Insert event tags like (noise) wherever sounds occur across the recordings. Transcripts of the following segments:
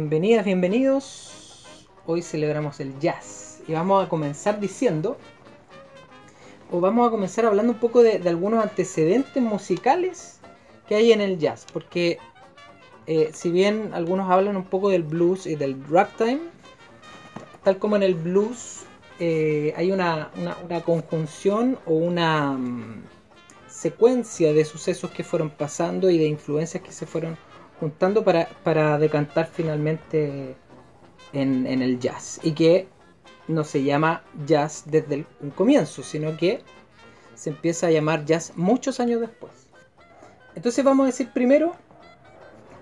Bienvenidas, bienvenidos. Hoy celebramos el jazz y vamos a comenzar diciendo, o vamos a comenzar hablando un poco de, algunos antecedentes musicales que hay en el jazz, porque eh, si bien algunos hablan un poco del blues y del ragtime, tal como en el blues eh, hay una, conjunción o una mm, secuencia de sucesos que fueron pasando y de influencias que se fueron juntando para, decantar finalmente en, el jazz. Y que no se llama jazz desde un comienzo, sino que se empieza a llamar jazz muchos años después. Entonces vamos a decir primero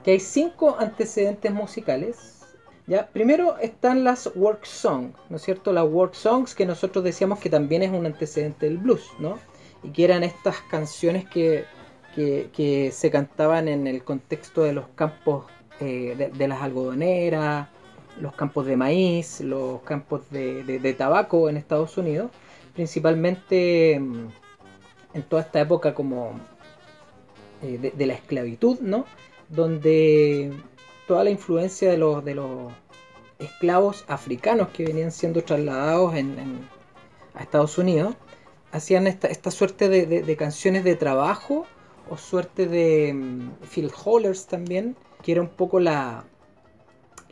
que hay cinco antecedentes musicales. ¿ya? Primero están las work songs, ¿no es cierto? Las work songs que nosotros decíamos que también es un antecedente del blues, ¿no? Y que eran estas canciones que que, se cantaban en el contexto de los campos eh, de, las algodoneras, los campos de maíz, los campos de, tabaco en Estados Unidos, principalmente mm, en toda esta época como eh, de, la esclavitud, ¿no? Donde toda la influencia de los, de los esclavos africanos que venían siendo trasladados a Estados Unidos hacían esta, esta suerte de, canciones de trabajo o suerte de mm, Phil Hollers también, que era un poco la,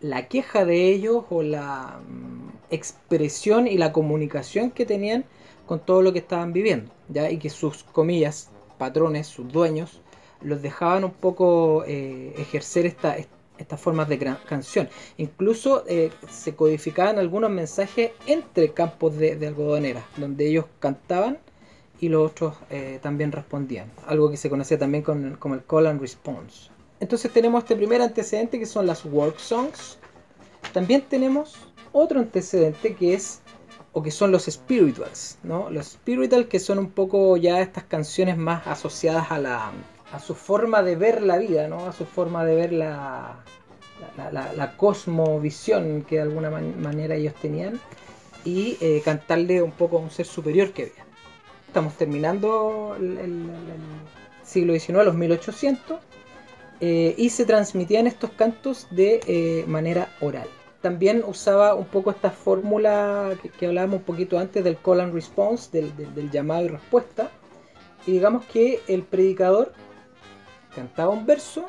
la queja de ellos o la mm, expresión y la comunicación que tenían con todo lo que estaban viviendo, ¿ya? y que sus comillas, patrones, sus dueños, los dejaban un poco eh, ejercer esta, estas formas de canción. Incluso eh, se codificaban algunos mensajes entre campos de, de donde ellos cantaban y los otros eh, también respondían. Algo que se conocía también con, como el call and response. Entonces tenemos este primer antecedente que son las work songs. También tenemos otro antecedente que es o que son los spirituals, ¿no? Los spirituals que son un poco ya estas canciones más asociadas a la a su forma de ver la vida, ¿no? A su forma de ver la la, la, cosmovisión que de alguna manera ellos tenían y eh, cantarle un poco a un ser superior que había estamos terminando el, siglo XIX, los 1800, eh, y se transmitían estos cantos de eh, manera oral. También usaba un poco esta fórmula que, hablábamos un poquito antes del call and response, del, llamado y respuesta. Y digamos que el predicador cantaba un verso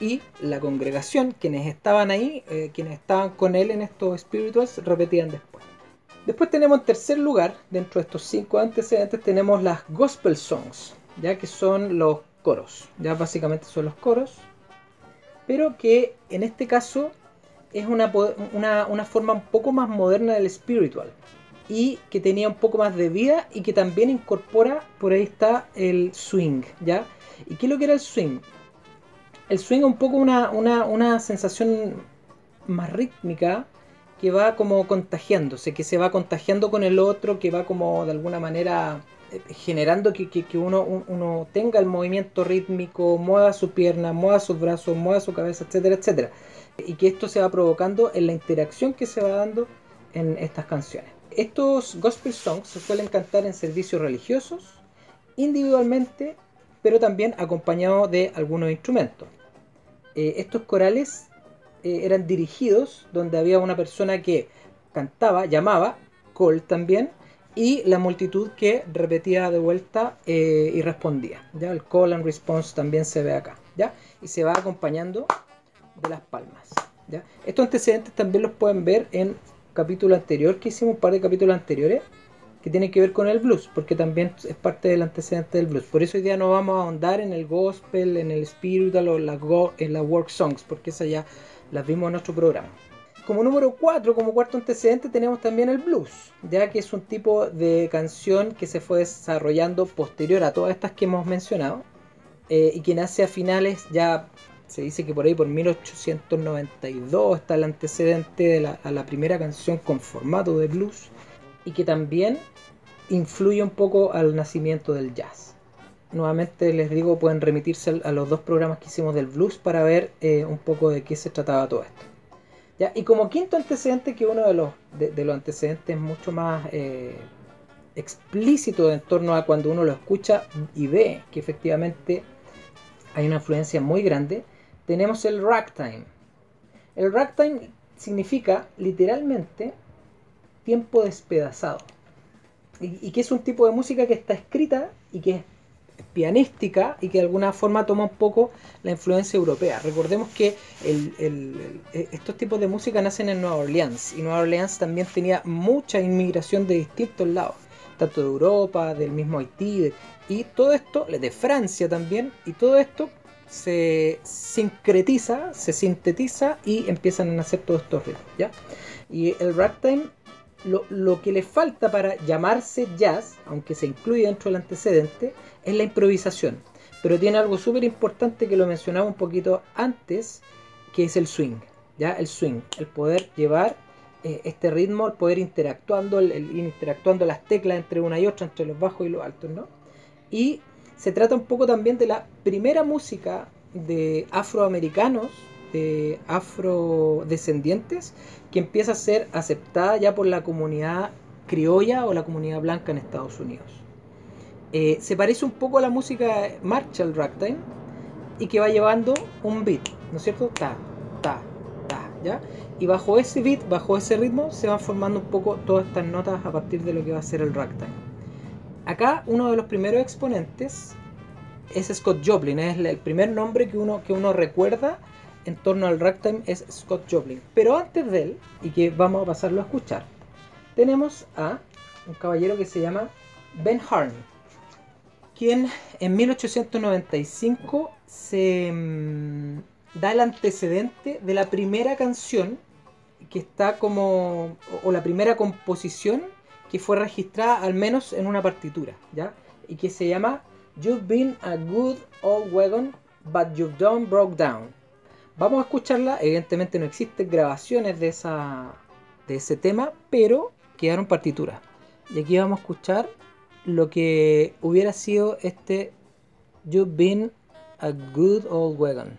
y la congregación, quienes estaban ahí, eh, quienes estaban con él en estos espíritus, repetían después. Después tenemos en tercer lugar, dentro de estos cinco antecedentes, tenemos las gospel songs, ya que son los coros, ya básicamente son los coros, pero que en este caso es una, una, forma un poco más moderna del spiritual y que tenía un poco más de vida y que también incorpora, por ahí está el swing, ¿ya? ¿Y qué es lo que era el swing? El swing es un poco una, una sensación más rítmica, que va como contagiándose, que se va contagiando con el otro, que va como de alguna manera eh, generando que, uno, tenga el movimiento rítmico, mueva su pierna, mueva sus brazos, mueva su cabeza, etcétera, etcétera. Y que esto se va provocando en la interacción que se va dando en estas canciones. Estos gospel songs se suelen cantar en servicios religiosos, individualmente, pero también acompañados de algunos instrumentos. Eh, estos corales eh, eran dirigidos, donde había una persona que cantaba, llamaba, call también, y la multitud que repetía de vuelta eh, y respondía. ¿ya? El call and response también se ve acá. ¿ya? Y se va acompañando de las palmas. ¿ya? Estos antecedentes también los pueden ver en capítulo anterior que hicimos, un par de capítulos anteriores, que tienen que ver con el blues, porque también es parte del antecedente del blues. Por eso hoy día no vamos a ahondar en el gospel, en el spiritual o la en las work songs, porque esa ya las vimos en nuestro programa. Como número 4, como cuarto antecedente, tenemos también el blues, ya que es un tipo de canción que se fue desarrollando posterior a todas estas que hemos mencionado eh, y que nace a finales, ya se dice que por ahí por 1892 está el antecedente de a la primera canción con formato de blues y que también influye un poco al nacimiento del jazz nuevamente les digo, pueden remitirse a los dos programas que hicimos del blues para ver eh, un poco de qué se trataba todo esto. ¿Ya? Y como quinto antecedente, que uno de los, de, los antecedentes mucho más eh, explícito en torno a cuando uno lo escucha y ve que efectivamente hay una influencia muy grande, tenemos el ragtime. El ragtime significa literalmente tiempo despedazado. Y, que es un tipo de música que está escrita y que es pianística y que de alguna forma toma un poco la influencia europea. Recordemos que estos tipos de música nacen en Nueva Orleans y Nueva Orleans también tenía mucha inmigración de distintos lados, tanto de Europa, del mismo Haití, y todo esto, de Francia también, y todo esto se sincretiza, se sintetiza y empiezan a nacer todos estos ritmos. Y el ragtime, lo, que le falta para llamarse jazz, aunque se incluye dentro del antecedente, es la improvisación. Pero tiene algo súper importante que lo mencionaba un poquito antes, que es el swing, ¿ya? El swing, el poder llevar eh, este ritmo, el poder interactuando, el, el, interactuando las teclas entre una y otra, entre los bajos y los altos, ¿no? Y se trata un poco también de la primera música de afroamericanos, de afrodescendientes, que empieza a ser aceptada ya por la comunidad criolla o la comunidad blanca en Estados Unidos. Eh, se parece un poco a la música Marshall Ragtime y que va llevando un beat, ¿no es cierto? Ta, ta, ta, ¿ya? Y bajo ese beat, bajo ese ritmo, se van formando un poco todas estas notas a partir de lo que va a ser el ragtime. Acá uno de los primeros exponentes es Scott Joplin, es el primer nombre que uno, que uno recuerda en torno al ragtime es Scott Joplin. Pero antes de él, y que vamos a pasarlo a escuchar, tenemos a un caballero que se llama Ben Harney, en 1895 se mm, da el antecedente de la primera canción que está como, o la primera composición que fue registrada al menos en una partitura, ¿ya? Y que se llama You've been a good old wagon, but you've done broke down. Vamos a escucharla, evidentemente no existen grabaciones de, esa, de ese tema, pero quedaron partituras. Y aquí vamos a escuchar lo que hubiera sido este You've been a good old wagon.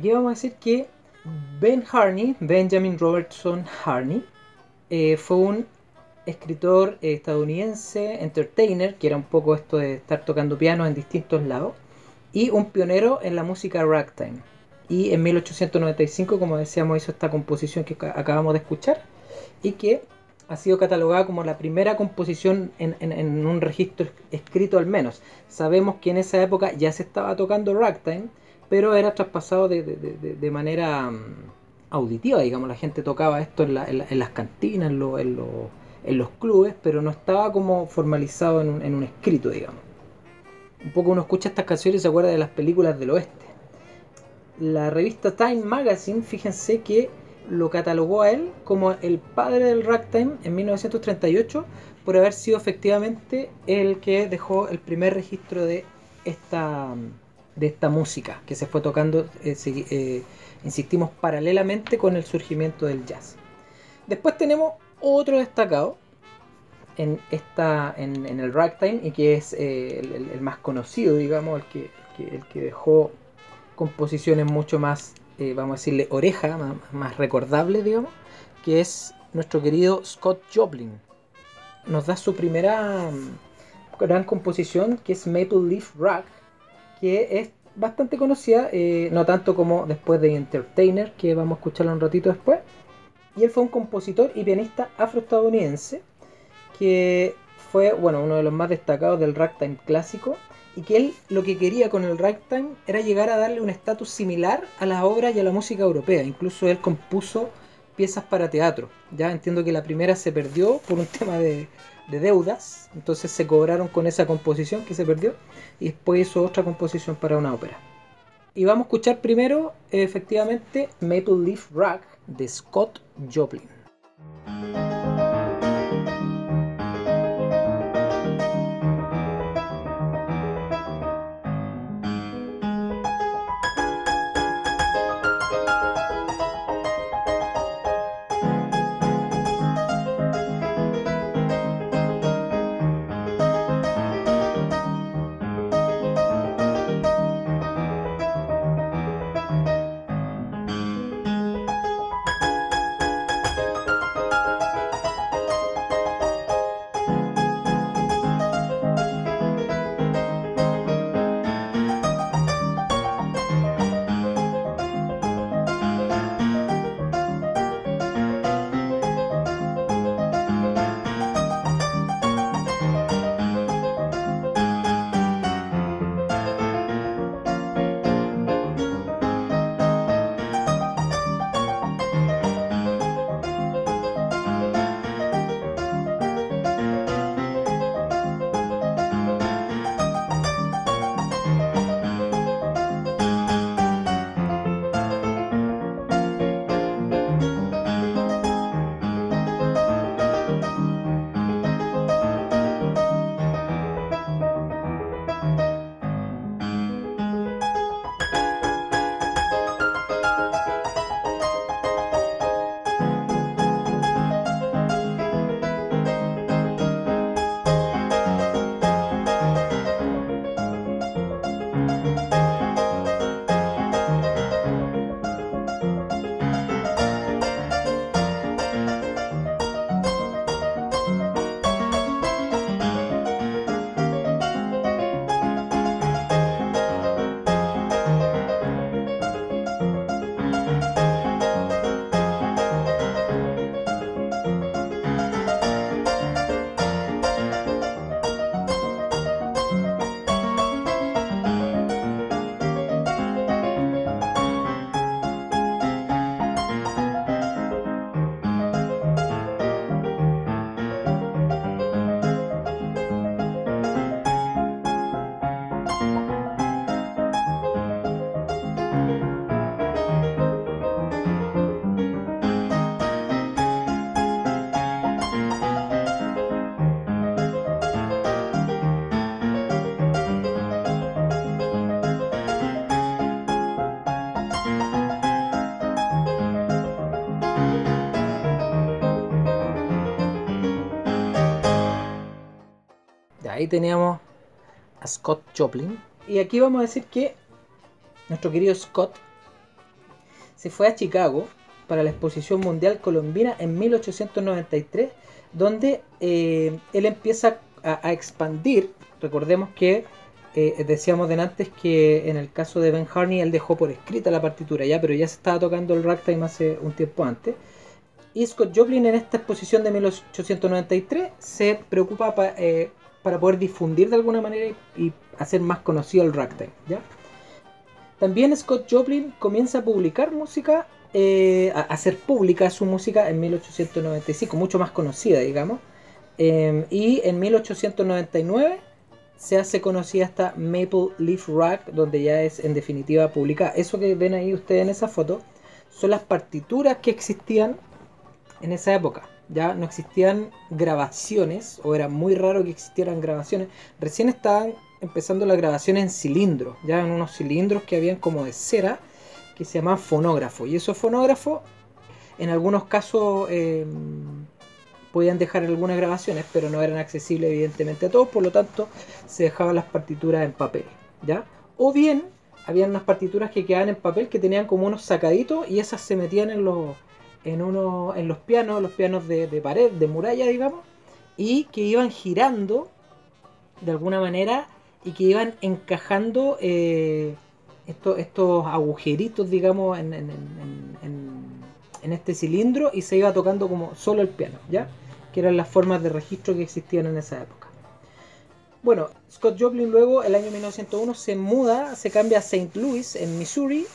Aquí vamos a decir que Ben Harney, Benjamin Robertson Harney, eh, fue un escritor estadounidense, entertainer, que era un poco esto de estar tocando piano en distintos lados, y un pionero en la música ragtime. Y en 1895, como decíamos, hizo esta composición que acabamos de escuchar, y que ha sido catalogada como la primera composición en, un registro escrito al menos. Sabemos que en esa época ya se estaba tocando ragtime, pero era traspasado de, manera mm, auditiva, digamos, la gente tocaba esto en, las cantinas, en, los clubes, pero no estaba como formalizado en un, escrito, digamos. Un poco uno escucha estas canciones y se acuerda de las películas del oeste. La revista Time Magazine, fíjense que lo catalogó a él como el padre del ragtime en 1938 por haber sido efectivamente el que dejó el primer registro de esta, de esta música que se fue tocando, eh, eh, insistimos, paralelamente con el surgimiento del jazz. Después tenemos otro destacado en, esta, en, el ragtime y que es eh, el, más conocido, digamos, el que, el que dejó composiciones mucho más vamos a decirle, oreja, más, recordable, digamos, que es nuestro querido Scott Joplin. Nos da su primera mm, gran composición, que es Maple Leaf Rock, que es bastante conocida, eh, no tanto como después de Entertainer, que vamos a escucharlo un ratito después. Y él fue un compositor y pianista afroestadounidense, que fue bueno, uno de los más destacados del ragtime clásico y que él lo que quería con el ragtime era llegar a darle un estatus similar a las obras y a la música europea. Incluso él compuso piezas para teatro. Ya entiendo que la primera se perdió por un (laughs) tema de, deudas, entonces se cobraron con esa composición que se perdió y después hizo otra composición para una ópera. Y vamos a escuchar primero efectivamente Maple Leaf Rock de Scott Joplin. Ahí teníamos a Scott Joplin. Y aquí vamos a decir que nuestro querido Scott se fue a Chicago para la Exposición Mundial Colombina en 1893, donde eh, él empieza a, expandir. Recordemos que eh, decíamos de antes que en el caso de Ben Harney él dejó por escrita la partitura ya, pero ya se estaba tocando el ragtime hace un tiempo antes. Y Scott Joplin en esta exposición de 1893 se preocupa eh, para poder difundir de alguna manera y, hacer más conocido el ragtime. También Scott Joplin comienza a publicar música, eh, a hacer pública su música en 1895, mucho más conocida, digamos. y en 1899 se hace conocida esta Maple Leaf Rack, donde ya es en definitiva publicada. Eso que ven ahí ustedes en esa foto son las partituras que existían en esa época. Ya no existían grabaciones, o era muy raro que existieran grabaciones. Recién estaban empezando las grabaciones en cilindros, ya en unos cilindros que habían como de cera, que se llamaban fonógrafo. Y esos fonógrafos, en algunos casos, eh, podían dejar algunas grabaciones, pero no eran accesibles evidentemente a todos, por lo tanto se dejaban las partituras en papel, ¿ya? O bien habían unas partituras que quedaban en papel que tenían como unos sacaditos y esas se metían en los en uno en los pianos, los pianos de, pared, de muralla, digamos, y que iban girando de alguna manera y que iban encajando eh, estos, estos agujeritos, digamos, en, en, en, este cilindro y se iba tocando como solo el piano, ¿ya? que eran las formas de registro que existían en esa época. Bueno, Scott Joplin luego, el año 1901, se muda, se cambia a St. Louis, en Missouri,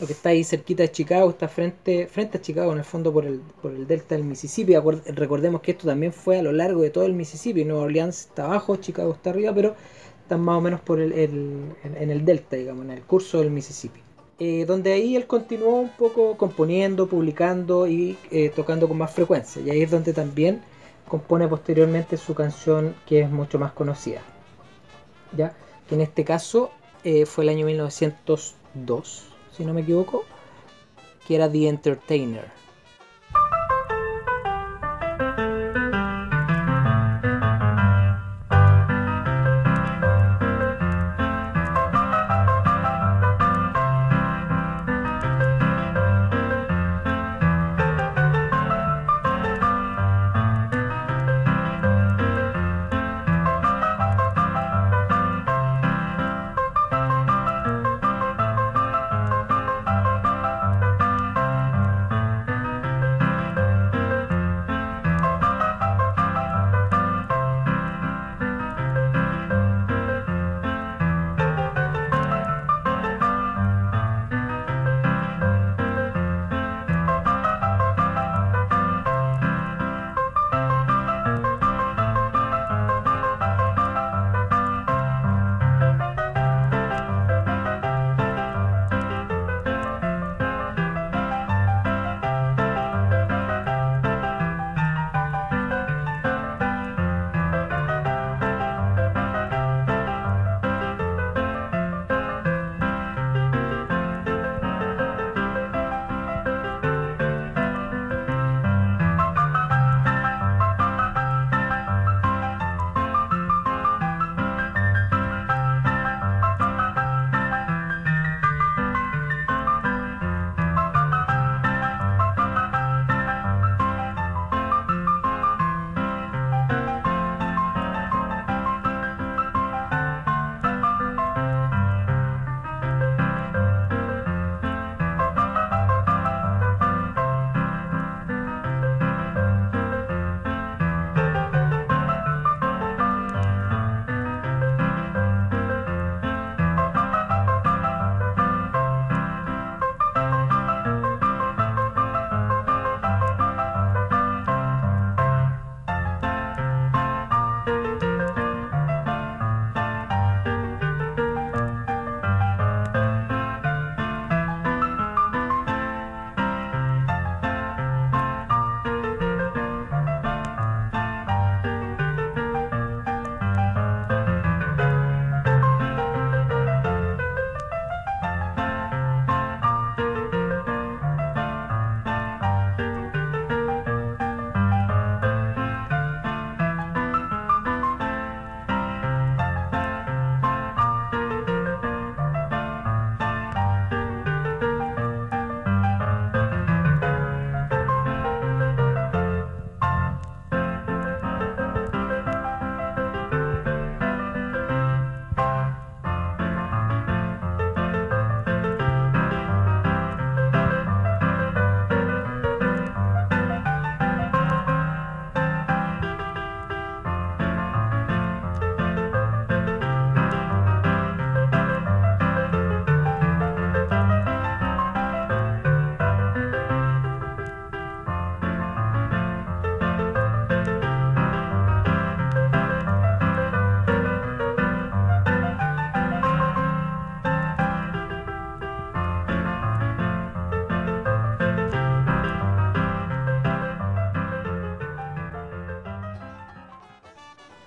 lo que está ahí cerquita de Chicago, está frente, frente a Chicago, en el fondo por el, por el delta del Mississippi. Recordemos que esto también fue a lo largo de todo el Mississippi. Nueva Orleans está abajo, Chicago está arriba, pero están más o menos por el, en el delta, digamos, en el curso del Mississippi. Eh, donde ahí él continuó un poco componiendo, publicando y eh, tocando con más frecuencia. Y ahí es donde también compone posteriormente su canción que es mucho más conocida. ¿ya? Que en este caso eh, fue el año 1902, si no me equivoco, que era The Entertainer.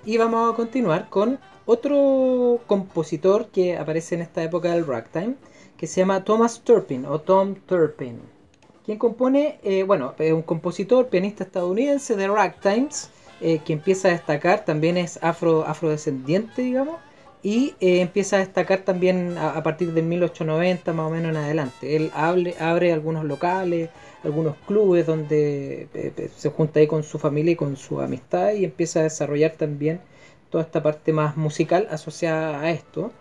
Y vamos a continuar con otro compositor que aparece en esta época del ragtime, que se llama Thomas Turpin o Tom Turpin. Quien compone, eh, bueno, es un compositor, pianista estadounidense de ragtimes, eh, que empieza a destacar, también es afro, afrodescendiente, digamos, y eh, empieza a destacar también a, partir de 1890 más o menos en adelante. Él abre algunos locales, algunos clubes donde se junta ahí con su familia y con su amistad y empieza a desarrollar también toda esta parte más musical asociada a esto.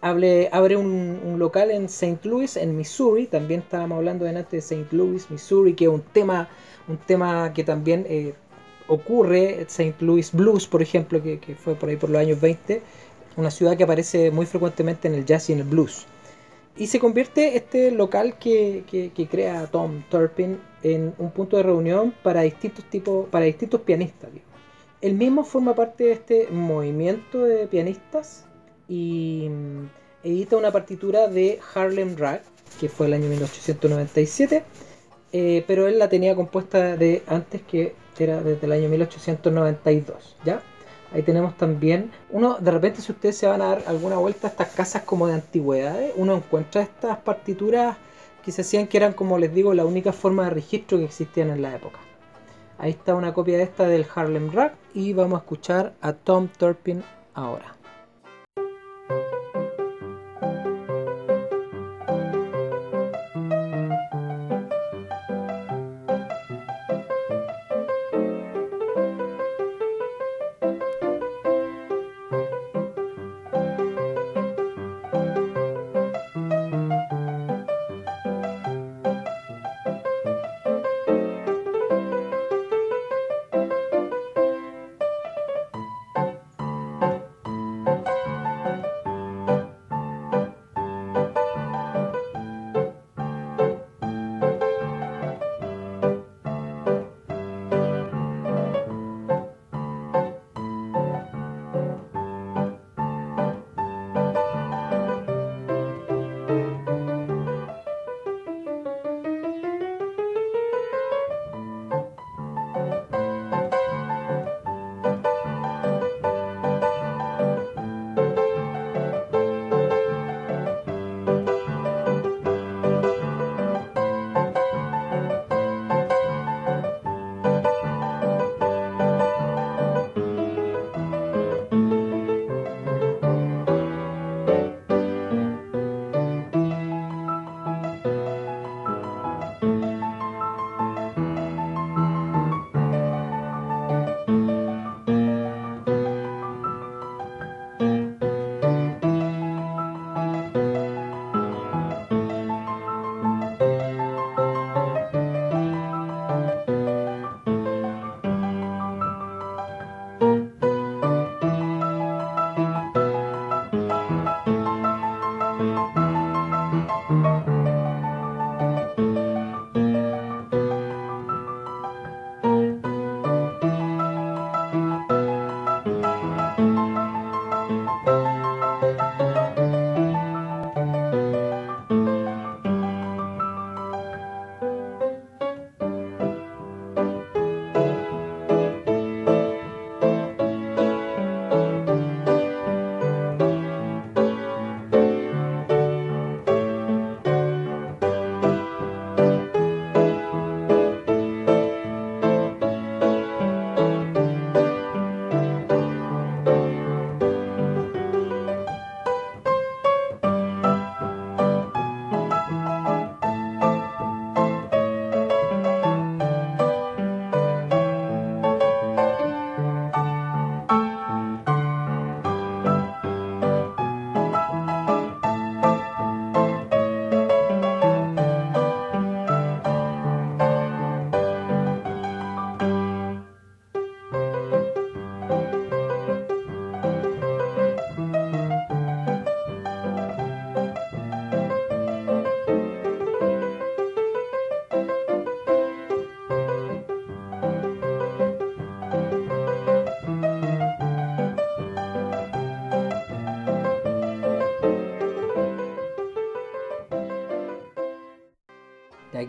abre un, local en St. Louis, en Missouri. También estábamos hablando delante de St. Louis, Missouri, que es un tema, un tema que también eh, ocurre. St. Louis Blues, por ejemplo, que, fue por ahí por los años 20. Una ciudad que aparece muy frecuentemente en el jazz y en el blues. Y se convierte este local que, crea Tom Turpin en un punto de reunión para distintos para distintos pianistas. Él mismo forma parte de este movimiento de pianistas y mm, edita una partitura de Harlem Rag, que fue el año 1897, eh, pero él la tenía compuesta de antes que era desde el año 1892, ¿ya? Ahí tenemos también, uno, de repente si ustedes se van a dar alguna vuelta a estas casas como de antigüedades, uno encuentra estas partituras que se hacían que eran, como les digo, la única forma de registro que existían en la época. Ahí está una copia de esta del Harlem Rack y vamos a escuchar a Tom Turpin ahora.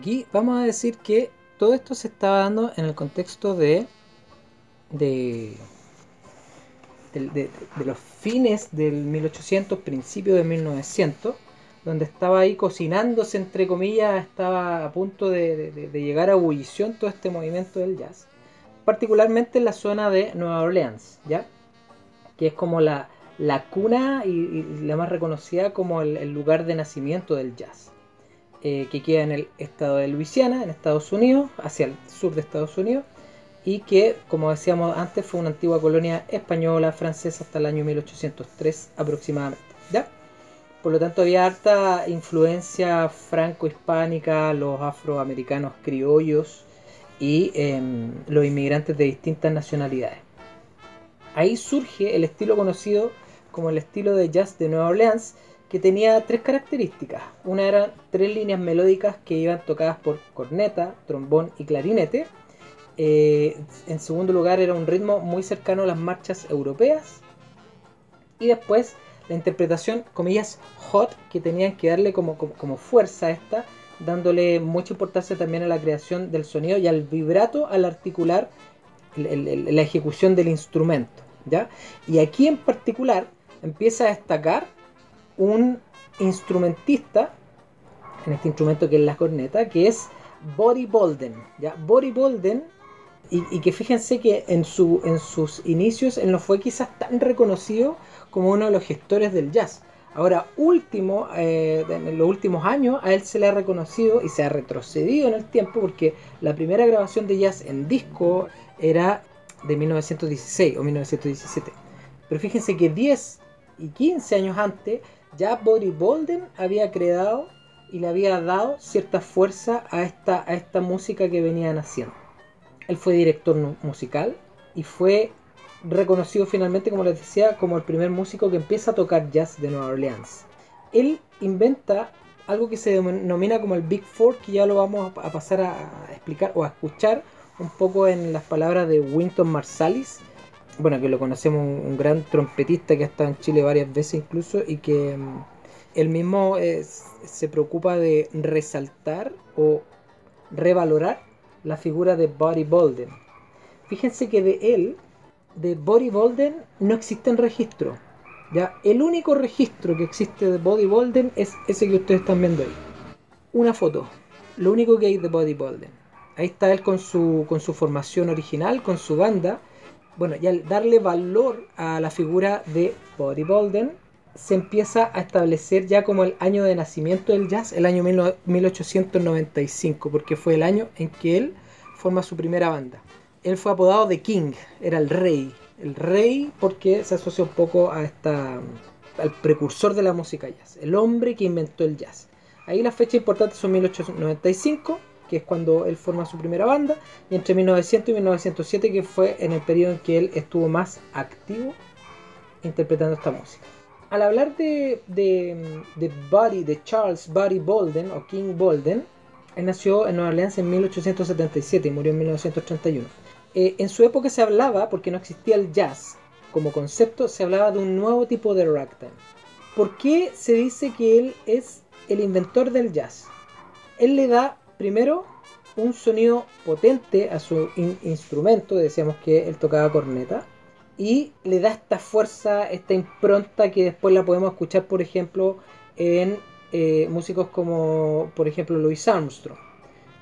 Aquí vamos a decir que todo esto se estaba dando en el contexto de, de, de, los fines del 1800, principios de 1900, donde estaba ahí cocinándose, entre comillas, estaba a punto de, llegar a ebullición todo este movimiento del jazz. Particularmente en la zona de Nueva Orleans, ¿ya? Que es como la, la cuna y, la más reconocida como el, lugar de nacimiento del jazz. Eh, que queda en el estado de Luisiana, en Estados Unidos, hacia el sur de Estados Unidos, y que, como decíamos antes, fue una antigua colonia española, francesa hasta el año 1803 aproximadamente. ¿ya? Por lo tanto, había harta influencia franco-hispánica, los afroamericanos criollos y em, los inmigrantes de distintas nacionalidades. Ahí surge el estilo conocido como el estilo de jazz de Nueva Orleans, que tenía tres características. Una eran tres líneas melódicas que iban tocadas por corneta, trombón y clarinete. Eh, en segundo lugar era un ritmo muy cercano a las marchas europeas. Y después la interpretación, comillas, hot, que tenían que darle como, como, fuerza a esta, dándole mucha importancia también a la creación del sonido y al vibrato al articular la ejecución del instrumento. ¿ya? Y aquí en particular empieza a destacar un instrumentista, en este instrumento que es la corneta, que es Body Bolden. ¿ya? Body Bolden, y, que fíjense que en, su, en sus inicios él no fue quizás tan reconocido como uno de los gestores del jazz. Ahora, último, eh, en los últimos años, a él se le ha reconocido y se ha retrocedido en el tiempo porque la primera grabación de jazz en disco era de 1916 o 1917. Pero fíjense que 10 y 15 años antes, ya Body Bolden había creado y le había dado cierta fuerza a esta, a esta música que venían haciendo. Él fue director musical y fue reconocido finalmente, como les decía, como el primer músico que empieza a tocar jazz de Nueva Orleans. Él inventa algo que se denomina como el Big Four, que ya lo vamos a pasar a explicar o a escuchar un poco en las palabras de Winton Marsalis, bueno, que lo conocemos, un, gran trompetista que ha estado en Chile varias veces incluso y que mm, él mismo se preocupa de resaltar o revalorar la figura de Buddy Bolden. Fíjense que de él, de Buddy Bolden, no existe registro. ¿ya? El único registro que existe de Buddy Bolden es ese que ustedes están viendo ahí. Una foto. Lo único que hay de Buddy Bolden. Ahí está él con su, con su formación original, con su banda bueno, y al darle valor a la figura de Buddy Bolden, se empieza a establecer ya como el año de nacimiento del jazz, el año 1895, porque fue el año en que él forma su primera banda. Él fue apodado The King, era el rey. El rey porque se asocia un poco a esta, al precursor de la música jazz, el hombre que inventó el jazz. Ahí las fechas importantes son 1895, que es cuando él forma su primera banda, y entre 1900 y 1907, que fue en el periodo en que él estuvo más activo interpretando esta música. Al hablar de, de, de Buddy, de Charles Buddy Bolden, o King Bolden, él nació en Nueva Orleans en 1877 y murió en 1931. Eh, en su época se hablaba, porque no existía el jazz como concepto, se hablaba de un nuevo tipo de ragtime. ¿Por qué se dice que él es el inventor del jazz? Él le da primero un sonido potente a su instrumento, decíamos que él tocaba corneta, y le da esta fuerza, esta impronta que después la podemos escuchar, por ejemplo, en eh, músicos como, por ejemplo, Louis Armstrong.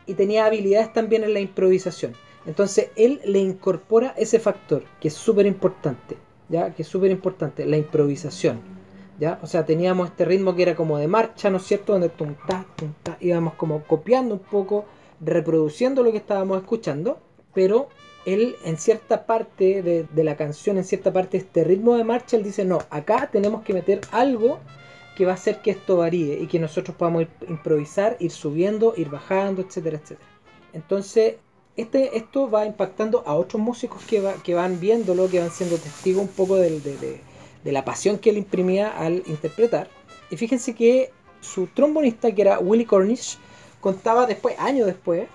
Y tenía habilidades también en la improvisación. Entonces él le incorpora ese factor que es súper importante, ¿ya? Que es súper importante, la improvisación ¿ya? O sea, teníamos este ritmo que era como de marcha, ¿no es cierto? Donde tum, tum, íbamos como copiando un poco, reproduciendo lo que estábamos escuchando, pero él en cierta parte de, la canción, en cierta parte de este ritmo de marcha, él dice, no, acá tenemos que meter algo que va a hacer que esto varíe y que nosotros podamos improvisar, ir subiendo, ir bajando, etcétera, etcétera. Entonces, este, esto va impactando a otros músicos que, va, que van viéndolo, que van siendo testigos un poco del, de, de la pasión que él imprimía al interpretar. Y fíjense que su trombonista, que era Willie Cornish, contaba después, años después,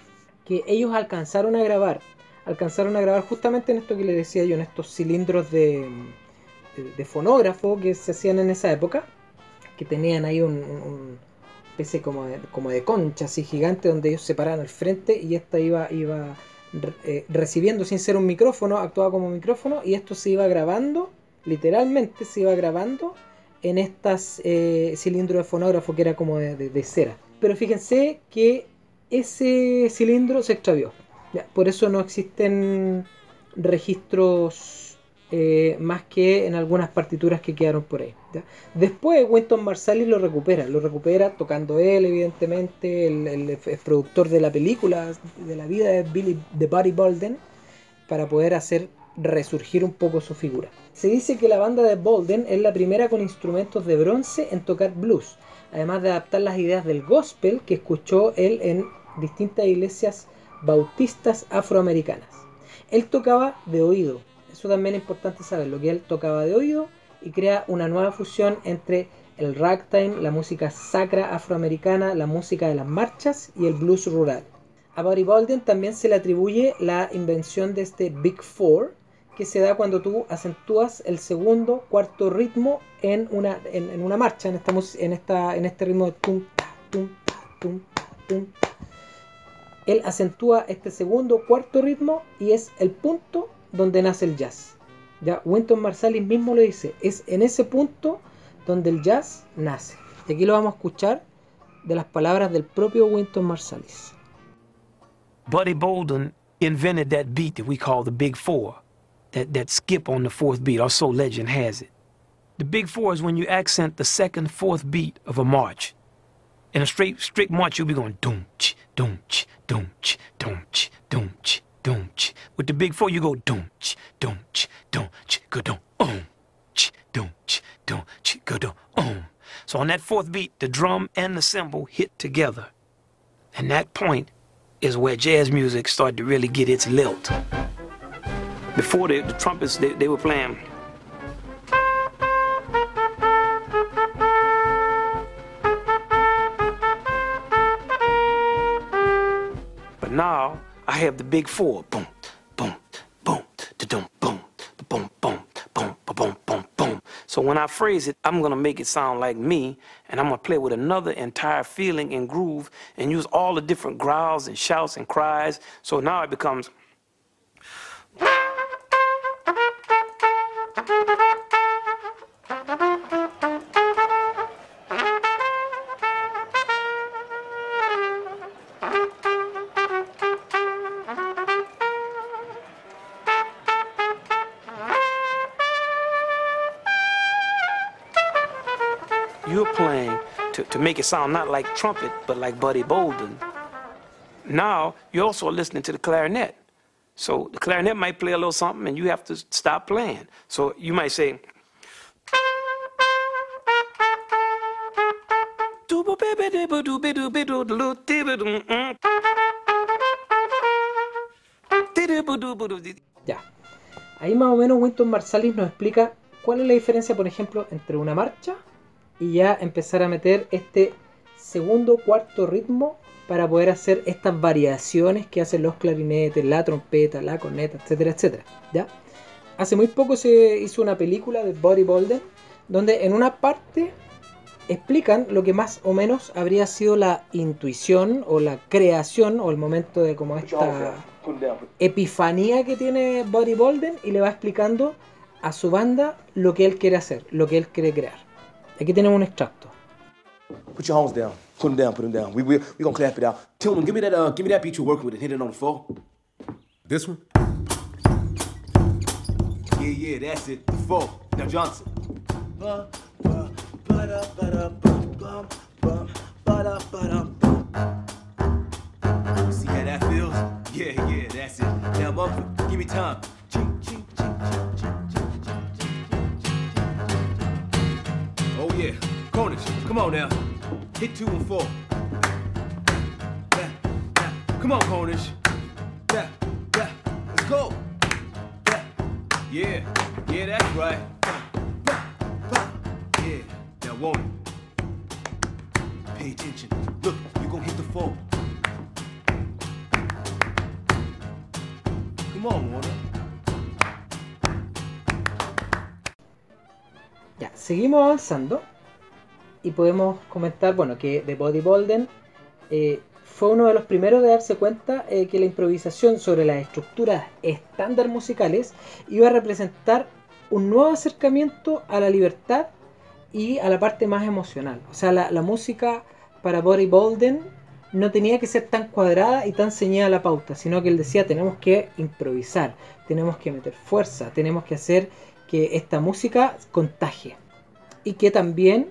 que ellos alcanzaron a grabar, alcanzaron a grabar justamente en esto que le decía yo, en estos cilindros de, de, fonógrafo que se hacían en esa época, que tenían ahí un, especie como de, como de concha así gigante donde ellos se paraban frente y esta iba, iba eh, recibiendo sin ser un micrófono, actuaba como micrófono y esto se iba grabando literalmente se iba grabando en estas eh, cilindros de fonógrafo que era como de, cera. Pero fíjense que ese cilindro se extravió. por eso no existen registros eh, más que en algunas partituras que quedaron por ahí. Después Winton Marsalis lo recupera, lo recupera tocando él, evidentemente, el, productor de la película, de la vida de Billy de Buddy Bolden, para poder hacer resurgir un poco su figura. Se dice que la banda de Bolden es la primera con instrumentos de bronce en tocar blues, además de adaptar las ideas del gospel que escuchó él en distintas iglesias bautistas afroamericanas. Él tocaba de oído, eso también es importante saberlo, que él tocaba de oído y crea una nueva fusión entre el ragtime, la música sacra afroamericana, la música de las marchas y el blues rural. A Buddy Bolden también se le atribuye la invención de este Big Four, que se da cuando tú acentúas el segundo, cuarto ritmo en una, en, una marcha, en, esta, en, esta, en este ritmo de tum, tum, tum, tum. Él acentúa este segundo, cuarto ritmo y es el punto donde nace el jazz. Ya Winton Marsalis mismo lo dice, es en ese punto donde el jazz nace. Y aquí lo vamos a escuchar de las palabras del propio Winton Marsalis. Buddy Bolden invented that beat that we call the Big Four. That, that skip on the fourth beat, or so legend has it. The big four is when you accent the second, fourth beat of a march. In a straight, strict march, you'll be going doom ch, doom ch, doom ch, doom ch, doom ch, doom ch. With the big four, you go doom ch, doom ch, doom ch, go doom, um, ch, doom ch, doom ch, go doom, um. So on that fourth beat, the drum and the cymbal hit together. And that point is where jazz music started to really get its lilt. Before the, the trumpets, they, they were playing. But now I have the big four. Boom, boom, boom, da-dum, boom, boom, boom, boom, boom, boom, boom. So when I phrase it, I'm gonna make it sound like me, and I'm gonna play with another entire feeling and groove, and use all the different growls and shouts and cries. So now it becomes. Make it sound not like trumpet, but like Buddy Bolden. Now, you're also listening to the clarinet. So the clarinet might play a little something and you have to stop playing. So you might say, Ya. Ahí más o menos Winton Marsalis nos explica cuál es la diferencia, por ejemplo, entre una marcha y ya empezar a meter este segundo, cuarto ritmo para poder hacer estas variaciones que hacen los clarinetes, la trompeta, la corneta, etcétera, etcétera. ¿ya? Hace muy poco se hizo una película de Body Boulder donde en una parte explican lo que más o menos habría sido la intuición o la creación o el momento de como esta epifanía que tiene Body Bolden y le va explicando a su banda lo que él quiere hacer, lo que él quiere crear. Aquí tenemos un extracto. Put your homes down. Put them down. Put them down. We we we gonna clap it out. Tillman, give me that uh, give me that beat you're working with and hit it on the floor. This one. Yeah, yeah, that's it. The four. Now Johnson. See how that feels? Yeah, yeah, that's it. Now Mumford, give me time. Ching, ching, ching, ching, yeah. Cornish, come on now. Hit two and four. Yeah, yeah. Come on, Cornish. Yeah, yeah. Let's go. Yeah, yeah, yeah, that's right. Yeah, now it? Pay attention. Look, you're gonna hit the four. Come on, Warner. Ya, seguimos avanzando. Y podemos comentar, bueno, que The Body Bolden eh, fue uno de los primeros de darse cuenta eh, que la improvisación sobre las estructuras estándar musicales iba a representar un nuevo acercamiento a la libertad y a la parte más emocional. O sea, la, la música para Body Bolden no tenía que ser tan cuadrada y tan ceñida a la pauta, sino que él decía tenemos que improvisar, tenemos que meter fuerza, tenemos que hacer que esta música contagie y que también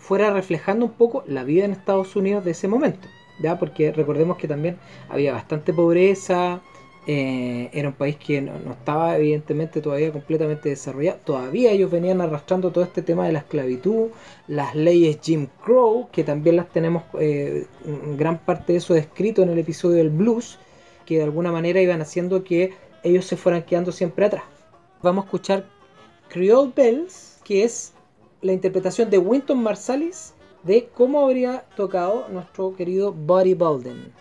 fuera reflejando un poco la vida en Estados Unidos de ese momento, ¿ya? Porque recordemos que también había bastante pobreza, eh, era un país que no, estaba evidentemente todavía completamente desarrollado. Todavía ellos venían arrastrando todo este tema de la esclavitud, las leyes Jim Crow, que también las tenemos eh, gran parte de eso descrito en el episodio del blues, que de alguna manera iban haciendo que ellos se fueran quedando siempre atrás. Vamos a escuchar Creole Bells, que es la interpretación de Winton Marsalis de cómo habría tocado nuestro querido Buddy Bolden.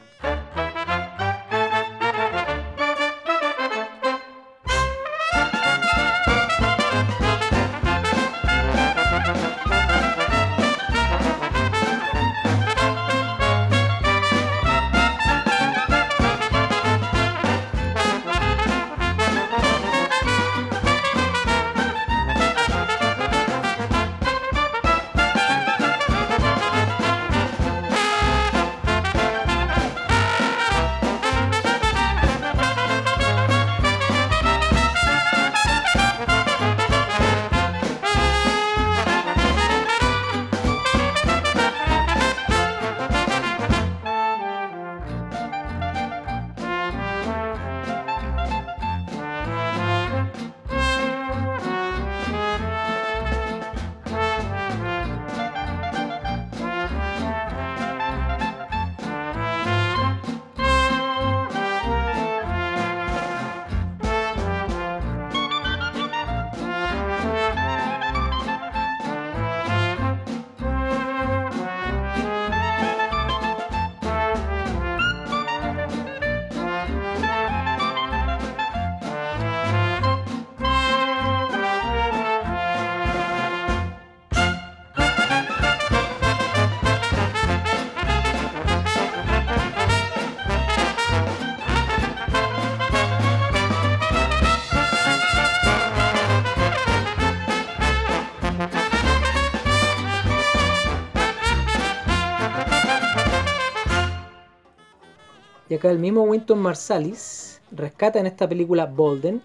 Acá el mismo Winton Marsalis rescata en esta película Bolden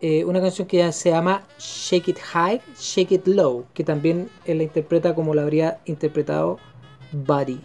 eh, una canción que se llama Shake It High, Shake It Low, que también él la interpreta como la habría interpretado Buddy.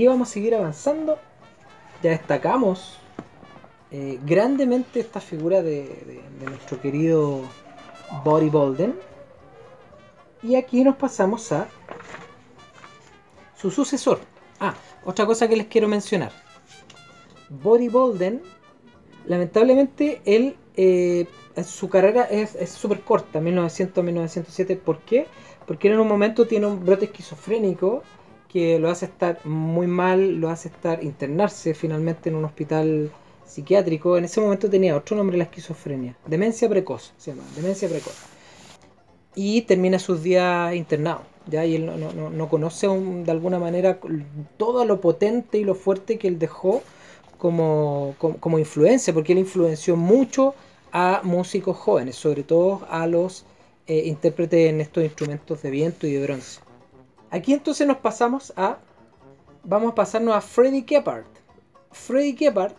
Aquí vamos a seguir avanzando. Ya destacamos eh, grandemente esta figura de, nuestro querido Body Bolden. Y aquí nos pasamos a su sucesor. Ah, otra cosa que les quiero mencionar. Body Bolden, lamentablemente, él, eh, su carrera es súper corta, 1900-1907. ¿Por qué? Porque en un momento tiene un brote esquizofrénico que lo hace estar muy mal, lo hace estar internarse finalmente en un hospital psiquiátrico. En ese momento tenía otro nombre la esquizofrenia, demencia precoz, se llama, demencia precoz. Y termina sus días internado. ¿ya? Y él no, conoce de alguna manera todo lo potente y lo fuerte que él dejó como, como, influencia, porque él influenció mucho a músicos jóvenes, sobre todo a los eh, intérpretes en estos instrumentos de viento y de bronce. Aquí entonces nos pasamos a. Vamos a pasarnos a Freddie Keppard. Freddie Keppard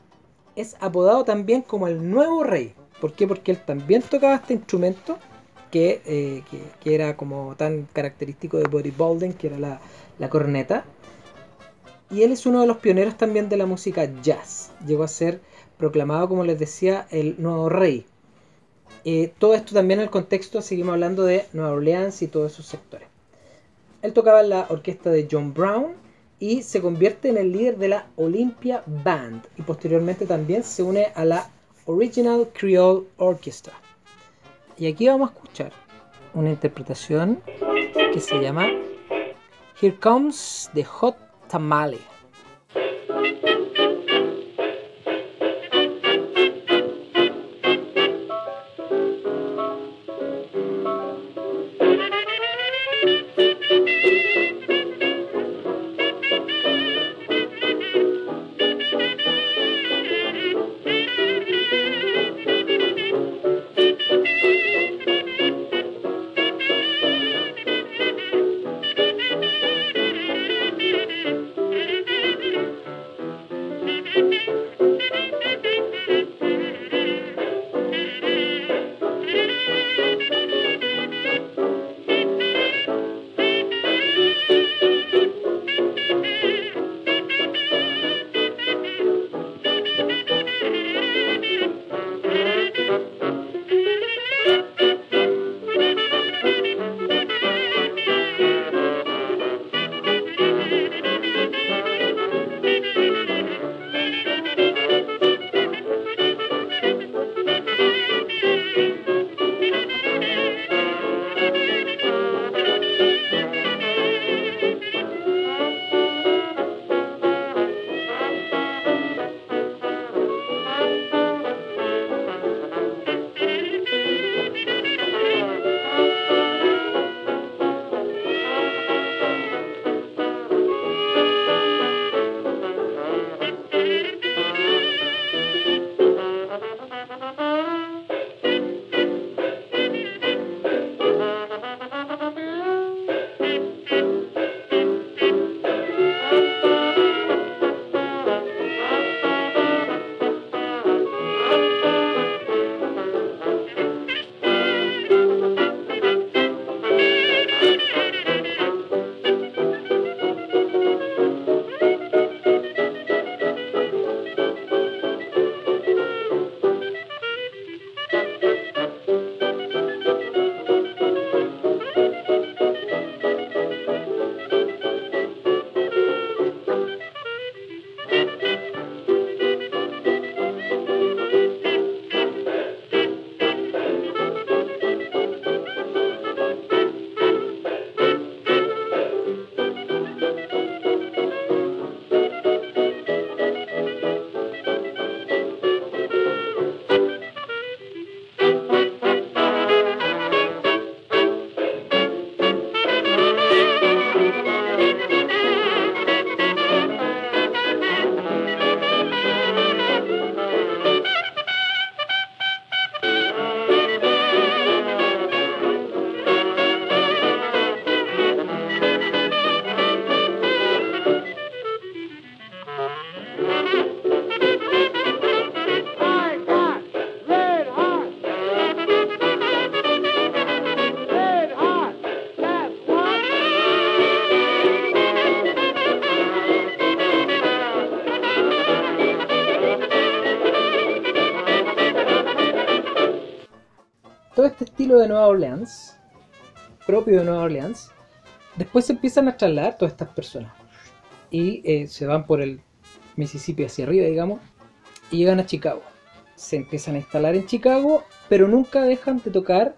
es apodado también como el nuevo rey. ¿Por qué? Porque él también tocaba este instrumento eh, que, era como tan característico de Body Bolden, que era la, corneta. Y él es uno de los pioneros también de la música jazz. Llegó a ser proclamado, como les decía, el nuevo rey. Eh, todo esto también en el contexto, seguimos hablando de Nueva Orleans y todos esos sectores. Él tocaba en la orquesta de John Brown y se convierte en el líder de la Olympia Band y posteriormente también se une a la Original Creole Orchestra. Y aquí vamos a escuchar una interpretación que se llama Here Comes the Hot Tamale. De Nueva Orleans propio de Nueva Orleans, después se empiezan a trasladar todas estas personas y eh, se van por el Mississippi hacia arriba, digamos, y llegan a Chicago. Se empiezan a instalar en Chicago, pero nunca dejan de tocar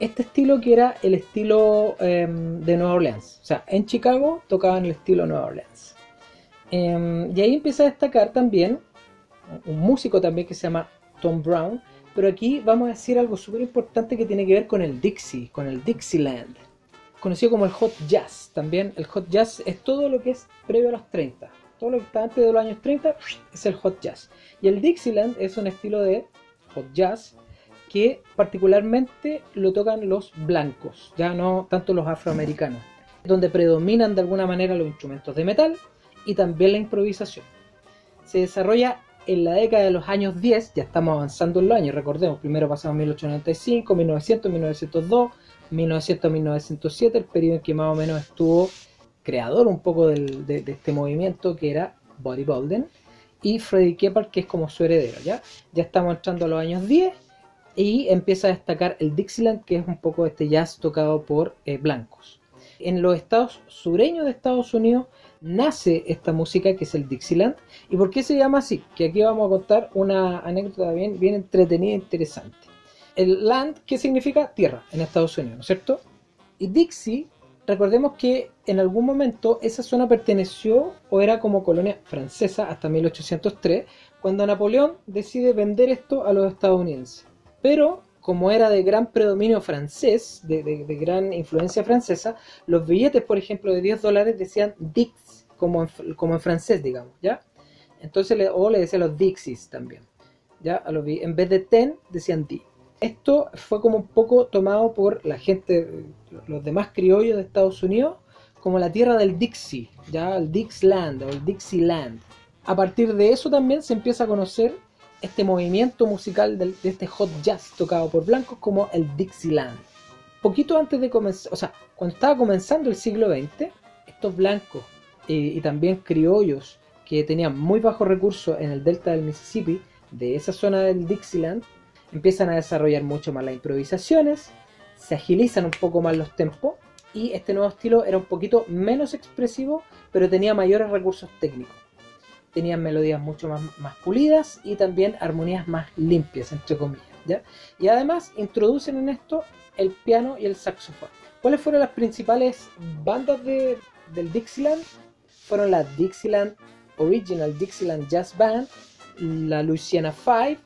este estilo que era el estilo em, de Nueva Orleans. O sea, en Chicago tocaban el estilo Nueva Orleans. Em, y ahí empieza a destacar también un músico también que se llama Tom Brown, pero aquí vamos a decir algo súper importante que tiene que ver con el Dixie, con el Dixieland, conocido como el Hot Jazz. También el Hot Jazz es todo lo que es previo a los 30. Todo lo que está antes de los años 30 es el Hot Jazz. Y el Dixieland es un estilo de Hot Jazz que particularmente lo tocan los blancos, ya no tanto los afroamericanos, donde predominan de alguna manera los instrumentos de metal y también la improvisación. Se desarrolla en la década de los años 10, ya estamos avanzando en los años, recordemos, primero pasamos 1895, 1900, 1902, 1900, 1907, el periodo en que más o menos estuvo creador un poco de, este movimiento que era Buddy Bolden y Freddie Keppard que es como su heredero, ¿ya? Ya estamos entrando a los años 10 y empieza a destacar el Dixieland, que es un poco este jazz tocado por eh, blancos. En los estados sureños de Estados Unidos nace esta música que es el Dixieland. ¿Y por qué se llama así? Que aquí vamos a contar una anécdota bien, bien entretenida e interesante. El land, ¿qué significa? Tierra en Estados Unidos, ¿no es cierto? Y Dixie, recordemos que en algún momento esa zona perteneció o era como colonia francesa hasta 1803, cuando Napoleón decide vender esto a los estadounidenses pero como era de gran predominio francés, de, gran influencia francesa, los billetes, por ejemplo, de 10 dólares decían Dix, como en, como francés, digamos, ¿ya? Entonces, le, o le decían los Dixies también, ¿ya? en vez de ten, decían D. Esto fue como un poco tomado por la gente, los demás criollos de Estados Unidos, como la tierra del Dixie, ¿ya? El Dixland o el Dixieland. A partir de eso también se empieza a conocer este movimiento musical de, este hot jazz tocado por blancos como el Dixieland. Poquito antes de comenzar, o sea, cuando estaba comenzando el siglo XX, estos blancos eh, y también criollos que tenían muy bajos recursos en el delta del Mississippi, de esa zona del Dixieland, empiezan a desarrollar mucho más las improvisaciones, se agilizan un poco más los tempos y este nuevo estilo era un poquito menos expresivo, pero tenía mayores recursos técnicos tenían melodías mucho más, más pulidas y también armonías más limpias, entre comillas. ¿ya? Y además introducen en esto el piano y el saxofón. ¿Cuáles fueron las principales bandas de, del Dixieland? Fueron la Dixieland Original Dixieland Jazz Band, la Louisiana Five,